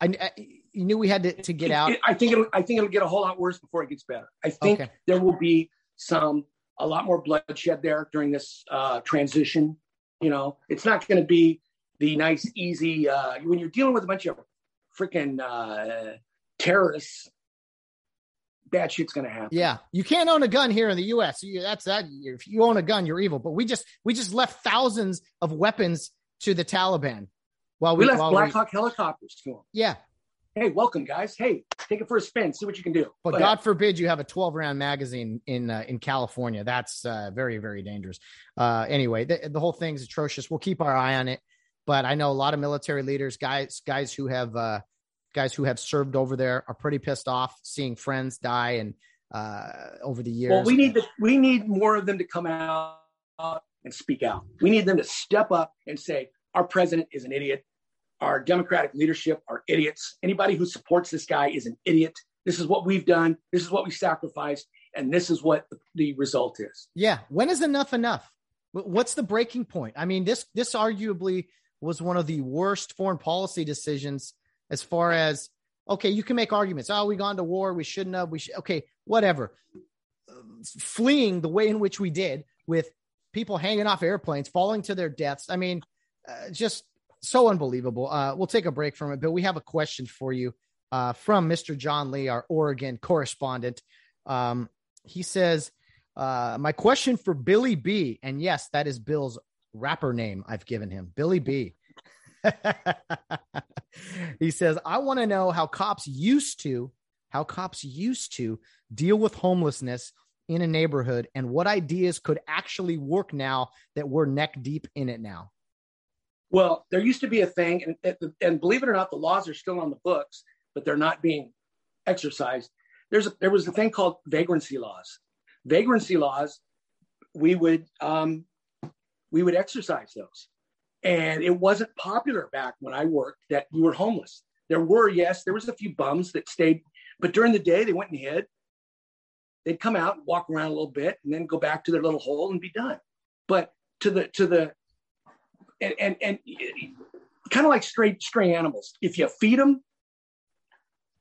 I, I, you knew we had to, to get out. I think it'll, I think it'll get a whole lot worse before it gets better. I think okay. there will be some a lot more bloodshed there during this uh, transition. You know, it's not going to be the nice, easy. Uh, when you're dealing with a bunch of freaking uh, terrorists bad shit's going to happen. Yeah, you can't own a gun here in the U.S. You, that's that. If you own a gun, you're evil. But we just we just left thousands of weapons to the Taliban. While we, we left Black we, Hawk helicopters to them. Yeah. Hey, welcome, guys. Hey, take it for a spin. See what you can do. But Go God ahead. forbid you have a 12 round magazine in uh, in California. That's uh, very very dangerous. Uh, anyway, the, the whole thing's atrocious. We'll keep our eye on it. But I know a lot of military leaders, guys guys who have uh, guys who have served over there are pretty pissed off seeing friends die and uh, over the years. Well, we need to, we need more of them to come out and speak out. We need them to step up and say, our president is an idiot. Our Democratic leadership are idiots. Anybody who supports this guy is an idiot. This is what we've done. This is what we sacrificed. And this is what the result is. Yeah. When is enough enough? What's the breaking point? I mean, this this arguably was one of the worst foreign policy decisions as far as okay, you can make arguments. Oh, we gone to war. We shouldn't have. We should. Okay, whatever. Fleeing the way in which we did with people hanging off airplanes, falling to their deaths. I mean, uh, just so unbelievable. Uh, we'll take a break from it, but we have a question for you uh, from Mr. John Lee, our Oregon correspondent. Um, he says, uh, "My question for Billy B, and yes, that is Bill's rapper name I've given him, Billy B." *laughs* he says, I want to know how cops used to, how cops used to deal with homelessness in a neighborhood and what ideas could actually work now that we're neck deep in it now. Well, there used to be a thing, and, and believe it or not, the laws are still on the books, but they're not being exercised. There's a, there was a thing called vagrancy laws. Vagrancy laws, we would um, we would exercise those. And it wasn't popular back when I worked that you were homeless. There were, yes, there was a few bums that stayed, but during the day they went and hid. They'd come out, and walk around a little bit, and then go back to their little hole and be done. But to the to the and and, and kind of like stray stray animals. If you feed them,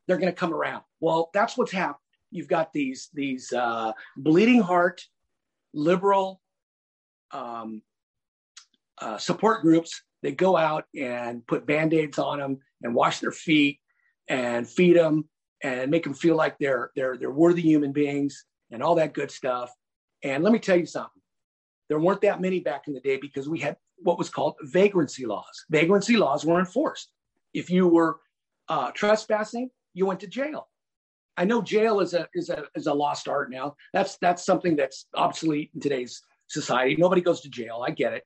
they're going to come around. Well, that's what's happened. You've got these these uh, bleeding heart, liberal, um, uh, support groups that go out and put band-aids on them and wash their feet and feed them and make them feel like they're they're they're worthy human beings and all that good stuff. And let me tell you something. There weren't that many back in the day because we had what was called vagrancy laws. Vagrancy laws were enforced. If you were uh, trespassing, you went to jail. I know jail is a is a is a lost art now. That's that's something that's obsolete in today's society. Nobody goes to jail. I get it.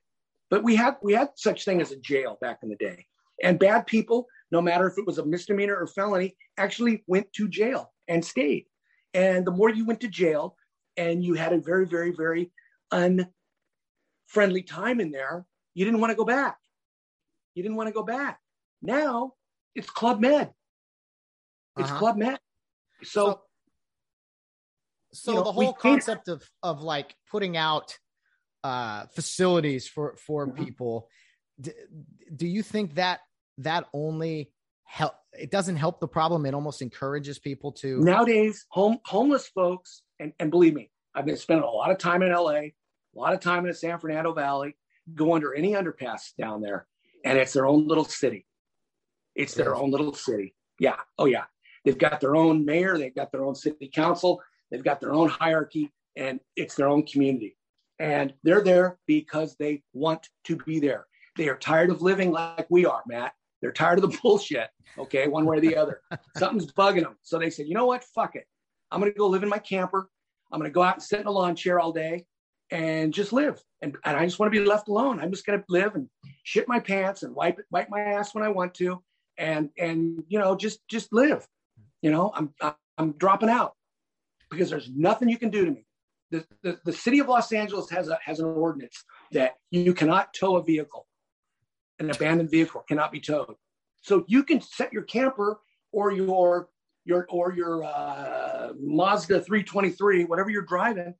But we had we had such thing as a jail back in the day, and bad people, no matter if it was a misdemeanor or felony, actually went to jail and stayed. And the more you went to jail, and you had a very very very unfriendly time in there, you didn't want to go back. You didn't want to go back. Now it's Club Med. It's uh-huh. Club Med. So, so, so you know, the whole concept of of like putting out uh, facilities for for mm-hmm. people. D- do you think that that only help? It doesn't help the problem. It almost encourages people to nowadays home homeless folks. And, and believe me, I've been spending a lot of time in LA, a lot of time in the San Fernando Valley. Go under any underpass down there, and it's their own little city. It's their own little city. Yeah. Oh yeah. They've got their own mayor. They've got their own city council. They've got their own hierarchy, and it's their own community. And they're there because they want to be there. They are tired of living like we are, Matt. They're tired of the *laughs* bullshit. Okay, one way or the other. Something's bugging them. So they said, you know what? Fuck it. I'm going to go live in my camper. I'm going to go out and sit in a lawn chair all day and just live. And, and I just want to be left alone. I'm just going to live and shit my pants and wipe wipe my ass when I want to, and and you know just just live. You know, I'm I'm dropping out because there's nothing you can do to me. The, the, the city of Los Angeles has a has an ordinance that you cannot tow a vehicle. An abandoned vehicle cannot be towed. So you can set your camper or your your or your uh, Mazda 323, whatever you're driving,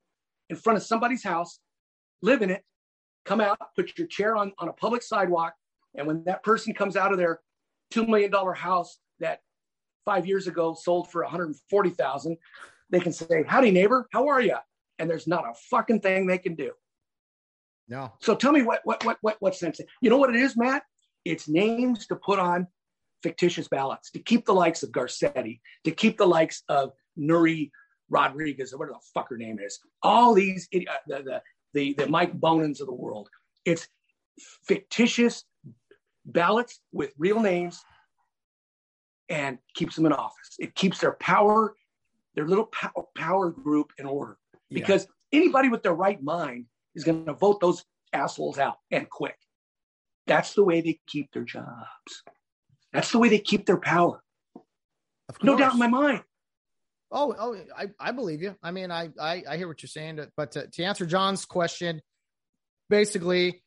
in front of somebody's house, live in it, come out, put your chair on, on a public sidewalk. And when that person comes out of their $2 million house that five years ago sold for 140,000, they can say, howdy neighbor, how are you? And there's not a fucking thing they can do. No. So tell me what, what, what, what, what sense? You know what it is, Matt? It's names to put on fictitious ballots to keep the likes of Garcetti, to keep the likes of Nury Rodriguez, or whatever the fuck her name is. All these, uh, the, the, the, the Mike Bonins of the world. It's fictitious ballots with real names and keeps them in office. It keeps their power, their little power group in order. Because yeah. anybody with their right mind is going to vote those assholes out and quick. That's the way they keep their jobs. That's the way they keep their power. No doubt in my mind. Oh, oh, I, I believe you. I mean, I, I, I hear what you're saying, but to, to answer John's question, basically,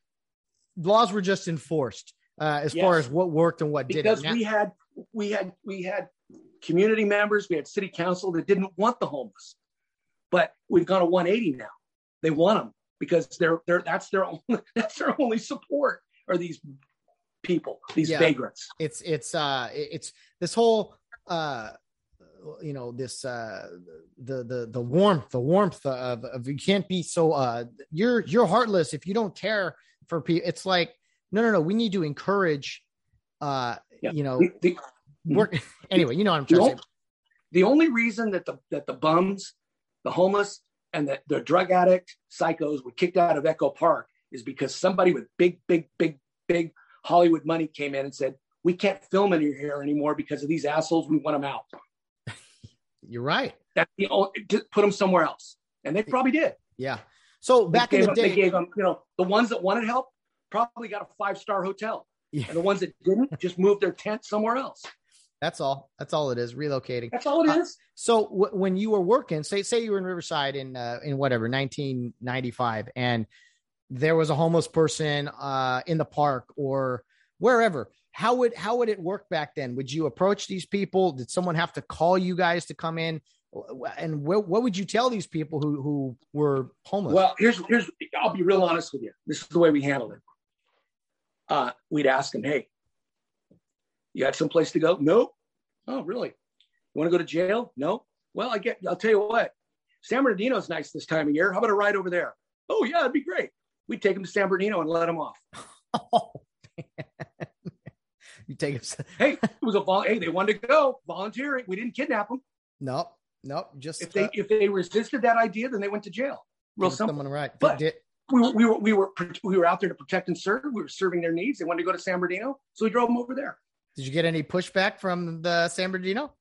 laws were just enforced uh, as yes. far as what worked and what didn't. Because we had, we had, we had community members, we had city council that didn't want the homeless, but we've gone to 180 now. They want them because they're, they're that's their only, *laughs* that's their only support are these people, these yeah. vagrants. It's, it's, uh, it's this whole, uh, you know this uh the the the warmth the warmth of, of you can't be so uh you're you're heartless if you don't care for people it's like no no no we need to encourage uh yeah. you know the, the, work *laughs* anyway you know what i'm trying to say the only reason that the that the bums the homeless and the, the drug addict psychos were kicked out of echo park is because somebody with big big big big hollywood money came in and said we can't film in here anymore because of these assholes. We want them out you're right. That you know, put them somewhere else, and they probably did. Yeah. So back in the them, day, they gave them. You know, the ones that wanted help probably got a five star hotel, yeah. and the ones that didn't just moved their tent somewhere else. That's all. That's all it is. Relocating. That's all it uh, is. So w- when you were working, say say you were in Riverside in uh, in whatever 1995, and there was a homeless person uh, in the park or wherever how would how would it work back then? Would you approach these people? Did someone have to call you guys to come in? And what, what would you tell these people who who were homeless? Well, here's here's I'll be real honest with you. This is the way we handled it. Uh, we'd ask them, "Hey, you got some place to go?" No. Oh, really? You want to go to jail? No. Well, I get. I'll tell you what. San Bernardino's nice this time of year. How about a ride over there? Oh yeah, it'd be great. We'd take them to San Bernardino and let them off. *laughs* oh, you take it. *laughs* hey, it was a vol. Hey, they wanted to go volunteering. We didn't kidnap them. No, no. Just if they uh, if they resisted that idea, then they went to jail. Real simple. Someone right. But did, we were, we were we were we were out there to protect and serve. We were serving their needs. They wanted to go to San Bernardino, so we drove them over there. Did you get any pushback from the San Bernardino?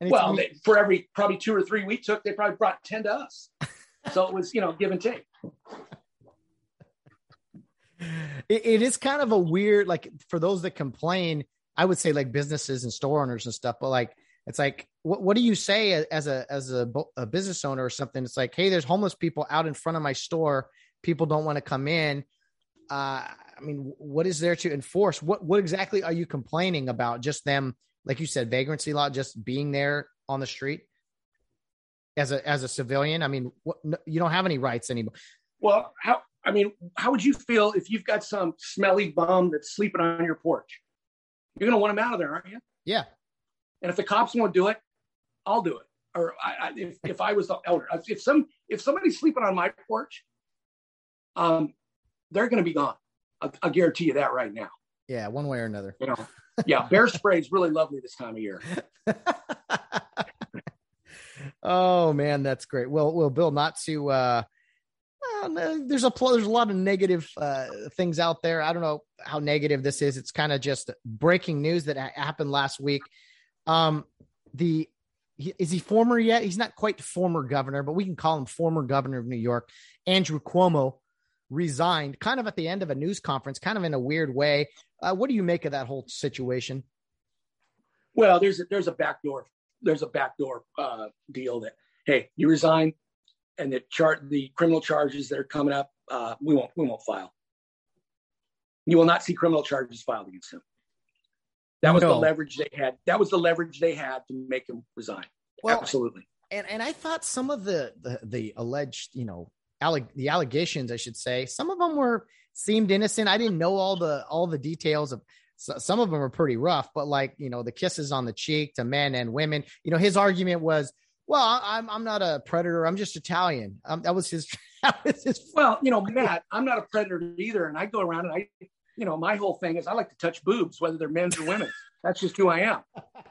well, they, for every probably two or three we took, they probably brought ten to us. *laughs* so it was you know give and take it, it is kind of a weird, like for those that complain, I would say like businesses and store owners and stuff, but like it's like what, what do you say as a as a, a business owner or something? It's like, hey, there's homeless people out in front of my store. People don't want to come in. Uh, I mean, what is there to enforce? What what exactly are you complaining about? Just them, like you said, vagrancy law, just being there on the street as a as a civilian. I mean, what, you don't have any rights anymore. Well, how I mean, how would you feel if you've got some smelly bum that's sleeping on your porch? You're going to want him out of there, aren't you? Yeah. And if the cops won't do it, I'll do it. Or I, I, if, if I was the elder, if some if somebody's sleeping on my porch, um, they're going to be gone. I'll, I'll, guarantee you that right now. Yeah, one way or another. You know, yeah, bear spray is really lovely this time of year. *laughs* oh man, that's great. Well, well, Bill, not to. uh there's a there's a lot of negative uh, things out there. I don't know how negative this is. It's kind of just breaking news that happened last week. Um, the is he former yet? He's not quite former governor, but we can call him former governor of New York. Andrew Cuomo resigned kind of at the end of a news conference, kind of in a weird way. Uh, what do you make of that whole situation? Well, there's a, there's a backdoor there's a backdoor uh, deal that hey, you resign, and the chart the criminal charges that are coming up, uh, we won't we won't file. You will not see criminal charges filed against him. That was no. the leverage they had. That was the leverage they had to make him resign. Well, Absolutely. And and I thought some of the the, the alleged, you know, alleg- the allegations, I should say, some of them were seemed innocent. I didn't know all the all the details of so some of them are pretty rough, but like, you know, the kisses on the cheek to men and women, you know, his argument was, well, I'm, I'm not a predator. I'm just Italian. Um, that was his, *laughs* that was his. *laughs* Well, you know, Matt, I'm not a predator either. And I go around and I, you know, my whole thing is I like to touch boobs, whether they're men's or women's. That's just who I am.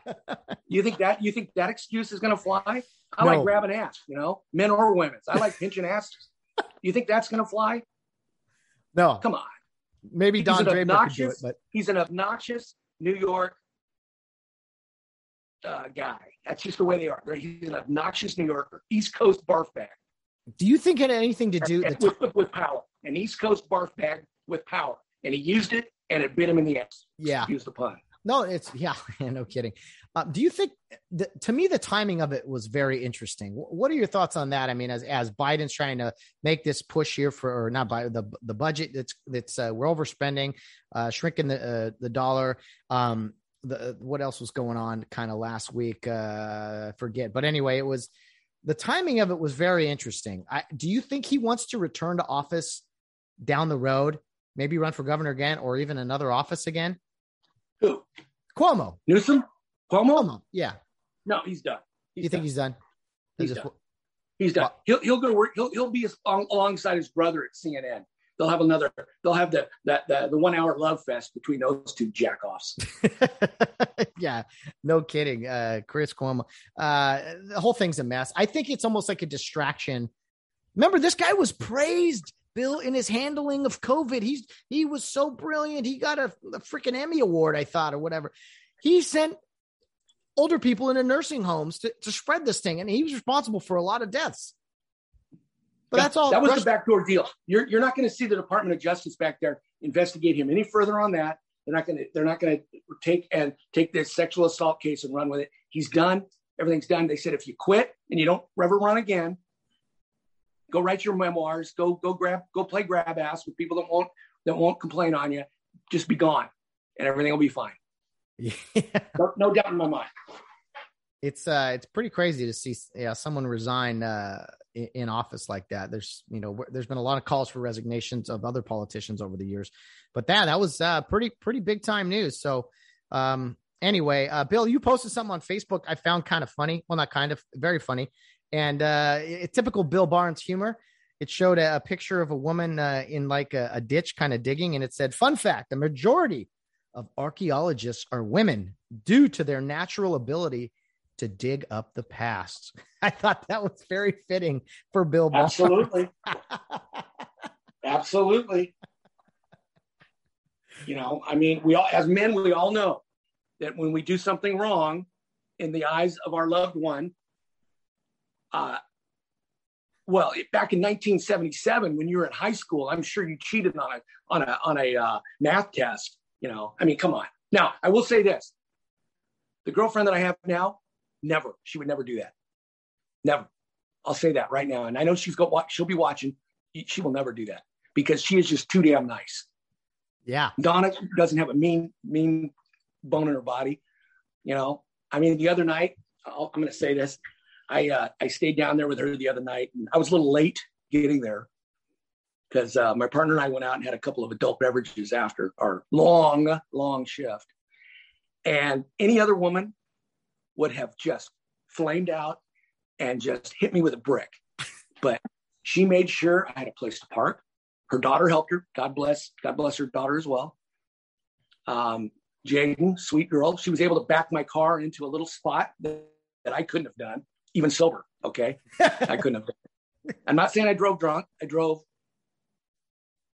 *laughs* you think that you think that excuse is going to fly? I no. like grabbing ass, you know, men or women's. I like pinching asses. you think that's going to fly? No, come on. Maybe Don Draper could do it, but he's an obnoxious New York uh, guy. That's just the way they are. He's an obnoxious New Yorker, East Coast barf bag. Do you think it had anything to do with, with, with power? An East Coast barf bag with power, and he used it, and it bit him in the ass. Yeah, use the pun. No, it's yeah, *laughs* no kidding. Uh, do you think the, to me the timing of it was very interesting? What are your thoughts on that? I mean, as as Biden's trying to make this push here for or not by the the budget that's that's uh, we're overspending, uh, shrinking the uh, the dollar. Um, the what else was going on kind of last week? Uh, forget, but anyway, it was the timing of it was very interesting. I, do you think he wants to return to office down the road? Maybe run for governor again, or even another office again? Who? Cuomo. Newsom? Cuomo? Cuomo. Yeah. No, he's done. He's you think he's done? He's done. He's done. He'll he'll go to work. He'll he'll be alongside his brother at CNN. They'll have another. They'll have the that the, the one hour love fest between those two jackoffs. *laughs* yeah, no kidding. Uh, Chris Cuomo. Uh, the whole thing's a mess. I think it's almost like a distraction. Remember, this guy was praised Bill in his handling of COVID. He's he was so brilliant. He got a, a freaking Emmy award, I thought, or whatever. He sent older people into nursing homes to, to spread this thing, and he was responsible for a lot of deaths. But that's all. That was the backdoor deal. You're you're not going to see the Department of Justice back there investigate him any further on that. They're not going to they're not going to take and take this sexual assault case and run with it. He's done. Everything's done. They said if you quit and you don't ever run again, Go write your memoirs. Go go grab go play grab ass with people that won't that won't complain on you. Just be gone, and everything will be fine. *laughs* Yeah. No, no doubt in my mind. It's uh it's pretty crazy to see yeah someone resign uh in, office like that. There's you know there's been a lot of calls for resignations of other politicians over the years, but that that was uh pretty pretty big time news. So um anyway, uh, Bill, you posted something on Facebook I found kind of funny. Well, not kind of, very funny. And uh, typical Bill Barnes humor. It showed a, a picture of a woman uh, in like a, a ditch, kind of digging, and it said, "Fun fact: the majority of archaeologists are women due to their natural ability to dig up the past." *laughs* I thought that was very fitting for Bill. Absolutely, *laughs* absolutely. You know, I mean, we all, as men, we all know that when we do something wrong in the eyes of our loved one, uh, well, back in 1977, when you were in high school, I'm sure you cheated on a on a on a uh, math test. You know, I mean, come on. Now, I will say this: the girlfriend that I have now, never. She would never do that. Never. I'll say that right now. And I know she's got watch. She'll be watching. She will never do that because she is just too damn nice. Yeah. Donna doesn't have a mean mean bone in her body. You know, I mean, the other night, i am going to say this. I uh, I stayed down there with her the other night, and I was a little late getting there because uh, my partner and I went out and had a couple of adult beverages after our long, long shift. And any other woman would have just flamed out and just hit me with a brick. But she made sure I had a place to park. her daughter helped her. God bless, God bless her daughter as well. Um, Jaden, sweet girl, she was able to back my car into a little spot that, that I couldn't have done, even sober. Okay, I couldn't have done. I'm not saying I drove drunk. I drove,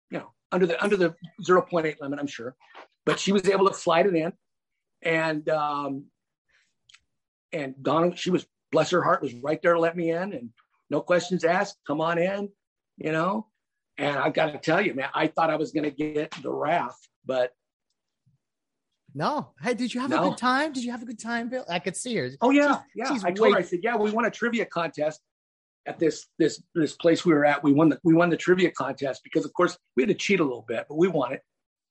you know, under the under the 0.8 limit. I'm sure, but she was able to slide it in, and um, and Donna, she was bless her heart, was right there to let me in, and no questions asked. Come on in, you know. And I've got to tell you, man, I thought I was going to get the wrath, but no. Hey, did you have No. a good time? Did you have a good time, Bill? I could see her. oh yeah, She's- yeah. she's I told her, I said, yeah, we won a trivia contest at this this this place we were at. We won the we won the trivia contest because, of course, we had to cheat a little bit, but we won it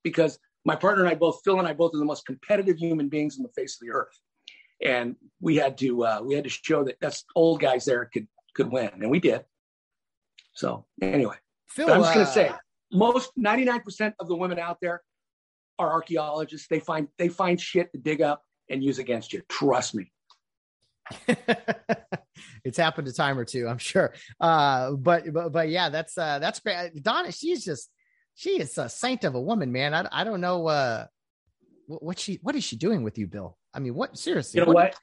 because my partner and I both, Phil and I, both are the most competitive human beings on the face of the earth, and we had to uh, we had to show that us old guys there could could win, and we did. So anyway. Phil, I'm just going uh, to say, most 99% of the women out there are archaeologists. They find they find shit to dig up and use against you. Trust me. *laughs* it's happened a time or two, I'm sure. Uh, but but but yeah, that's uh, that's great. Donna, she's just she is a saint of a woman, man. I I don't know uh, what, what she what is she doing with you, Bill? I mean, what seriously? You know what?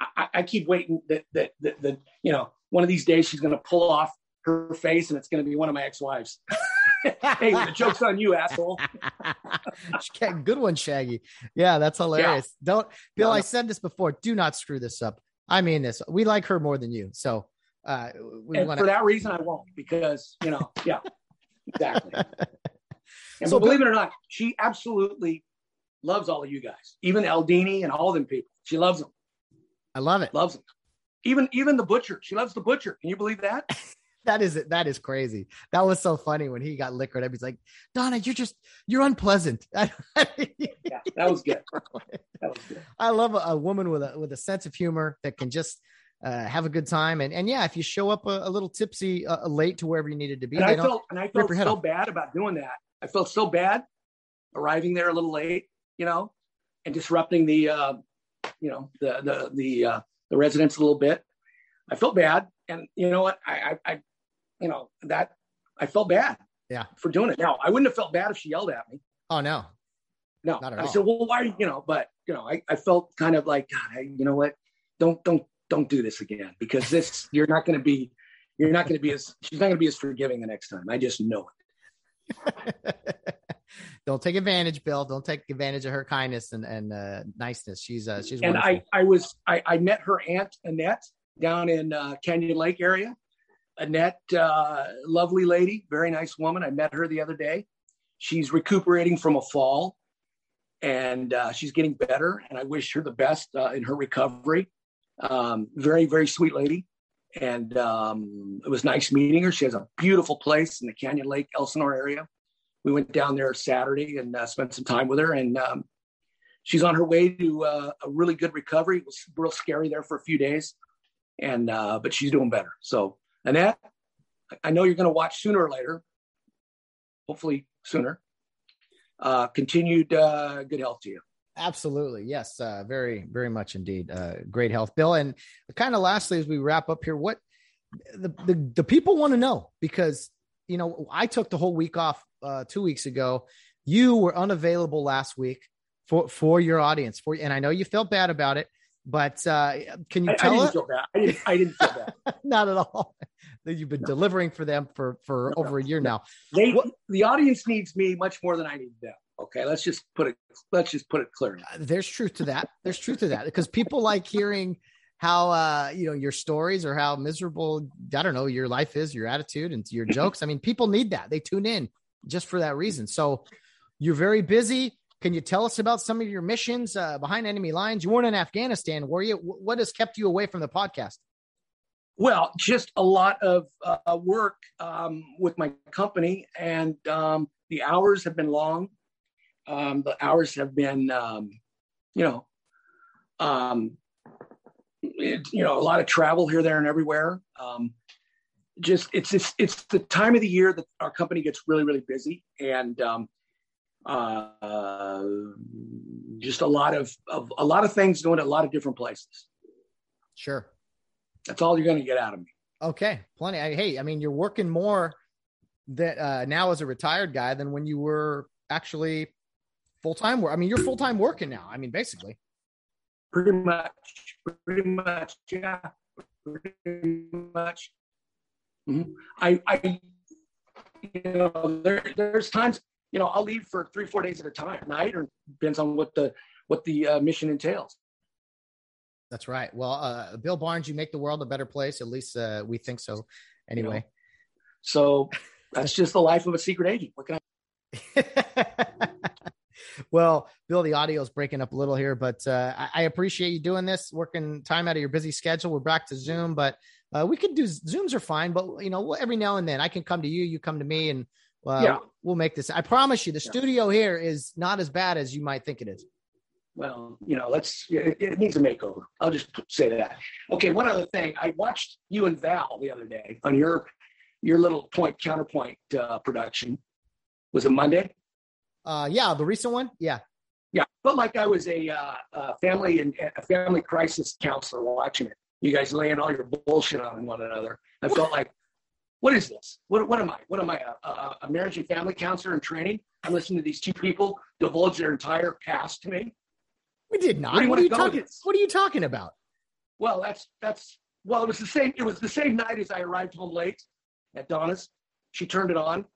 I, I- I keep waiting that that, that that you know one of these days she's going to pull off her face and it's going to be one of my ex-wives. *laughs* hey, the joke's on you, asshole. *laughs* Good one, Shaggy. Yeah, that's hilarious. Don't Bill. No, I no. said this before. Do not screw this up. I mean this. We like her more than you, so uh, we And want for that reason, I won't because you know, yeah, exactly. *laughs* And So, believe it or not, she absolutely loves all of you guys, even Aldini and all them people. She loves them. I love it. loves them. Even even the butcher, she loves the butcher. Can you believe that? *laughs* That is that is crazy. That was so funny when he got liquored up. He's like, Donna, you're just you're unpleasant. *laughs* Yeah, that was good. That was good. I love a, a woman with a with a sense of humor that can just uh, have a good time. And and yeah, if you show up a, a little tipsy uh, late to wherever you needed to be, And I felt and I felt so off. bad about doing that. I felt so bad arriving there a little late, you know, and disrupting the uh, you know the the the uh, the residents a little bit. I felt bad, and you know what? I I, I you know that I felt bad. Yeah. For doing it. Now I wouldn't have felt bad if she yelled at me. oh no, No, Not at I all. said, well, why, you know, but you know, I, I felt kind of like, God, I, you know what? Don't, don't, don't do this again because this, *laughs* you're not going to be, you're not going to be as, she's not going to be as forgiving the next time. I just know it. *laughs* *laughs* don't take advantage, Bill. Don't take advantage of her kindness and and uh, niceness. She's uh, she's And wonderful. I, I was, I, I met her aunt Annette down in uh, Canyon Lake area. Annette, uh, lovely lady, very nice woman. I met her the other day. She's recuperating from a fall and uh, she's getting better. And I wish her the best uh, in her recovery. Um, very, very sweet lady. And um, it was nice meeting her. She has a beautiful place in the Canyon Lake, Elsinore area. We went down there Saturday and uh, spent some time with her. And um, she's on her way to uh, a really good recovery. It was real scary there for a few days. And, uh, but she's doing better. So, Annette, I know you're going to watch sooner or later, hopefully sooner. Uh, continued uh, good health to you. Absolutely. Yes. Uh, very, very much indeed. Great health, Bill. And kind of lastly, as we wrap up here, what the, the, the people want to know, because, you know, I took the whole week off uh, two weeks ago. You were unavailable last week for, for your audience for, and I know you felt bad about it, but uh, can you I, I tell didn't us? feel bad. I didn't, I didn't feel bad. *laughs* Not at all. That you've been delivering for them for, for No, no, over a year now. They, What- the audience needs me much more than I need them. Okay, let's just put it. Let's just put it clearly. Uh, there's truth to that. There's truth to that because people like hearing how uh you know your stories or how miserable I don't know your life is, your attitude and your jokes. I mean, people need that. They tune in just for that reason. So you're very busy. Can you tell us about some of your missions uh, behind enemy lines? You weren't in Afghanistan, were you? What has kept you away from the podcast? Well, just a lot of uh, work um, with my company, and um, the hours have been long. Um, the hours have been, um, you know, um, it, you know, a lot of travel here, there, and everywhere. Um, just it's it's it's the time of the year that our company gets really really busy, and um, uh, just a lot of, of a lot of things going to a lot of different places. Sure. That's all you're going to get out of me. Okay, plenty. I, hey, I mean, you're working more that uh, now as a retired guy than when you were actually full time work. I mean, you're full time working now. I mean, basically. Pretty much. Pretty much. Yeah. Pretty much. Mm-hmm. I, I, you know, there, there's times, you know, I'll leave for three, four days at a time, night, or depends on what the what the uh, mission entails. That's right. Well, uh, Bill Barnes, you make the world a better place. At least uh, we think so. Anyway, you know, so that's just the life of a secret agent. What can I? *laughs* well, Bill, the audio is breaking up a little here, but uh, I, I, appreciate you doing this, working time out of your busy schedule. We're back to Zoom, but uh, we could do Zooms are fine, but you know, every now and then I can come to you, you come to me, and uh, yeah. we'll make this. I promise you, the yeah. studio here is not as bad as you might think it is. Well, you know, let's. It, it needs a makeover. I'll just say that. Okay, one other thing. I watched you and Val the other day on your your little point counterpoint uh, production. Was it Monday? Uh, yeah, the recent one. Yeah, yeah. But like I was a, uh, a family and a family crisis counselor watching it. You guys laying all your bullshit on one another. I felt like, what is this? What what am I? What am I? A, a, a marriage and family counselor in training? I'm listening to these two people divulge their entire past to me. We did not. What, what are you talking? What are you talking about? Well, that's that's well, it was the same. It was the same night as I arrived home late at Donna's. She turned it on,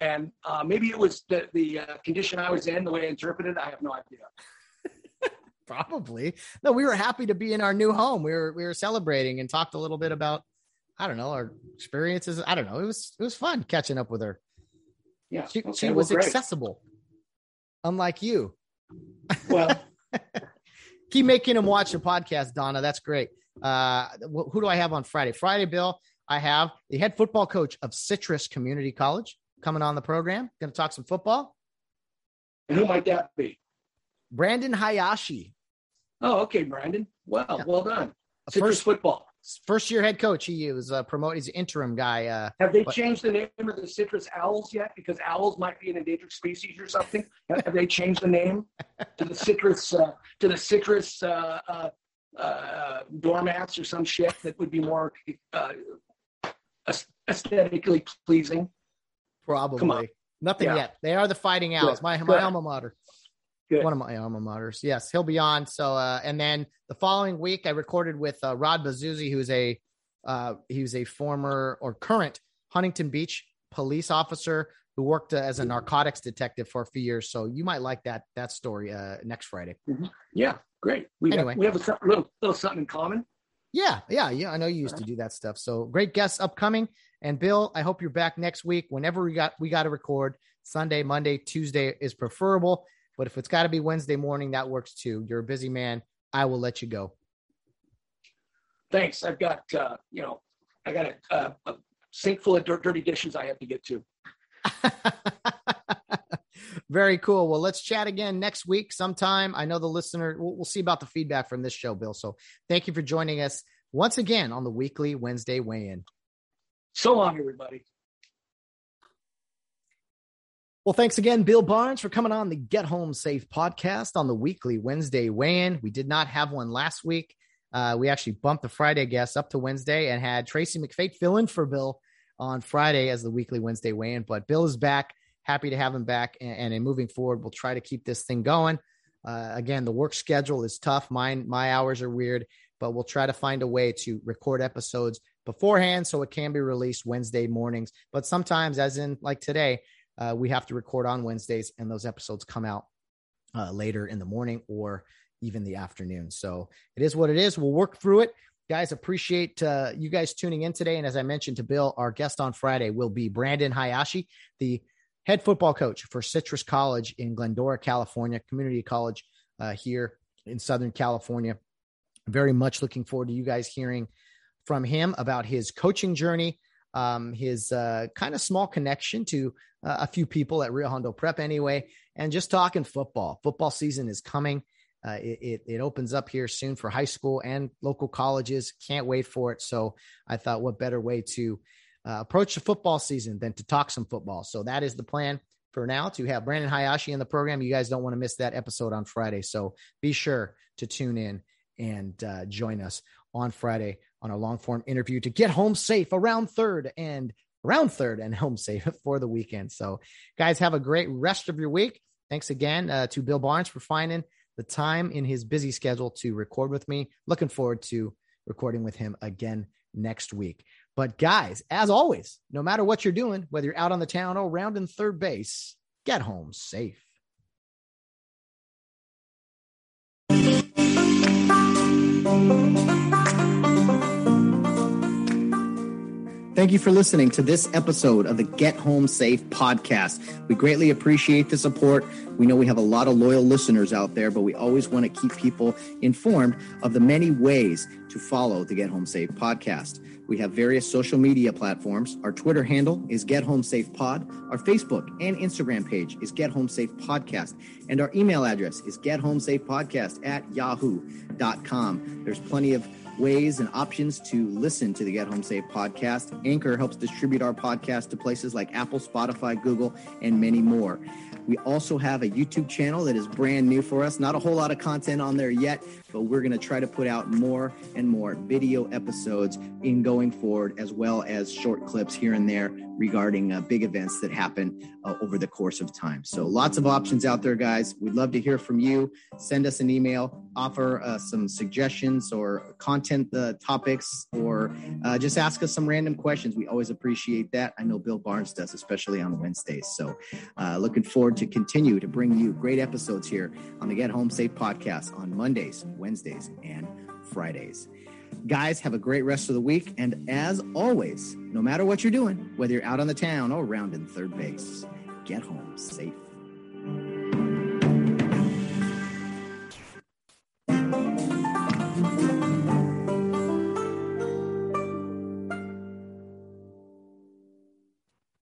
and uh, maybe it was the the uh, condition I was in, the way I interpreted. It, I have no idea. Probably no. We were happy to be in our new home. We were we were celebrating and talked a little bit about I don't know our experiences. I don't know. It was it was fun catching up with her. Yeah, she, okay, she was well, accessible, unlike you. Well, *laughs* keep making him watch the podcast, Donna. That's great. Uh, who do I have on Friday? Friday, Bill. I have the head football coach of Citrus Community College coming on the program. Going to talk some football. And who might that be? Brandon Hayashi. Oh, okay, Brandon. Well, yeah. well done. Citrus first football. First year head coach. He was uh, promoted. He's interim guy. Uh, have they but, changed the name of the citrus owls yet? Because owls might be an endangered species or something. have they changed the name to the citrus uh, to the citrus uh, uh, uh, doormats or some shit that would be more aesthetically pleasing? Probably. Nothing yeah. yet. They are the fighting owls. My my alma mater. Good. One of my alma maters. Yes, he'll be on. So, uh, and then the following week, I recorded with uh, Rod Bazuzzi, who's a uh, he was a former or current Huntington Beach police officer who worked uh, as a narcotics detective for a few years. So you might like that that story uh, next Friday. Mm-hmm. Yeah, great. We anyway, have, we have a little little something in common. Yeah, yeah, yeah. I know you used to do that stuff. So great guests upcoming. And Bill, I hope you're back next week. Whenever we got we got to record Sunday, Monday, Tuesday is preferable. But if it's got to be Wednesday morning, that works too. You're a busy man. I will let you go. Thanks. I've got, uh, you know, I got a, a, a sink full of dirt, dirty dishes I have to get to. *laughs* Very cool. Well, let's chat again next week sometime. I know the listener, we'll, we'll, see about the feedback from this show, Bill. So thank you for joining us once again on the weekly Wednesday weigh in. So long, everybody. Well, thanks again, Bill Barnes, for coming on the Get Home Safe podcast on the weekly Wednesday weigh-in. We did not have one last week. Uh, we actually bumped the Friday guest up to Wednesday and had Tracy McFate fill in for Bill on Friday as the weekly Wednesday weigh-in. But Bill is back. Happy to have him back. And, and in moving forward, we'll try to keep this thing going. Uh, again, the work schedule is tough. Mine, my hours are weird, but we'll try to find a way to record episodes beforehand so it can be released Wednesday mornings. But sometimes, as in like today, uh, we have to record on Wednesdays, and those episodes come out uh, later in the morning or even the afternoon. So it is what it is. We'll work through it. Guys, appreciate uh, you guys tuning in today. And as I mentioned to Bill, our guest on Friday will be Brandon Hayashi, the head football coach for Citrus College in Glendora, California, community college uh, here in Southern California. Very much looking forward to you guys hearing from him about his coaching journey, um, his uh, kind of small connection to a few people at Rio Hondo Prep anyway, and just talking football. Football season is coming. Uh, it, it, it, opens up here soon for high school and local colleges. Can't wait for it. So I thought, what better way to uh, approach the football season than to talk some football? So that is the plan for now to have Brandon Hayashi in the program. You guys don't want to miss that episode on Friday. So be sure to tune in and uh, join us on Friday on a long form interview to get home safe around third and around third and *laughs* home safe for the weekend. So, guys, have a great rest of your week. Thanks again uh, to Bill Barnes for finding the time in his busy schedule to record with me. Looking forward to recording with him again next week. But, guys, as always, no matter what you're doing, whether you're out on the town or around rounding third base, get home safe. Thank you for listening to this episode of the Get Home Safe podcast. We greatly appreciate the support. We know we have a lot of loyal listeners out there, but we always want to keep people informed of the many ways to follow the Get Home Safe podcast. We have various social media platforms. Our Twitter handle is Get Home Safe Pod. Our Facebook and Instagram page is Get Home Safe Podcast. And our email address is Get Home Safe Podcast at yahoo.com. There's plenty of ways and options to listen to the Get Home Safe podcast. Anchor helps distribute our podcast to places like Apple, Spotify, Google, and many more. We also have a YouTube channel that is brand new for us. Not a whole lot of content on there yet, but we're going to try to put out more and more video episodes in going forward, as well as short clips here and there regarding uh, big events that happen uh, over the course of time. So lots of options out there, guys. We'd love to hear from you. Send us an email, offer uh, some suggestions or content uh, topics, or uh, just ask us some random questions. We always appreciate that. I know Bill Barnes does, especially on Wednesdays. So uh, looking forward to continue to bring you great episodes here on the Get Home Safe podcast on Mondays, Wednesdays, and Fridays. Guys, have a great rest of the week. And as always, no matter what you're doing, whether you're out on the town or around in third base, get home safe.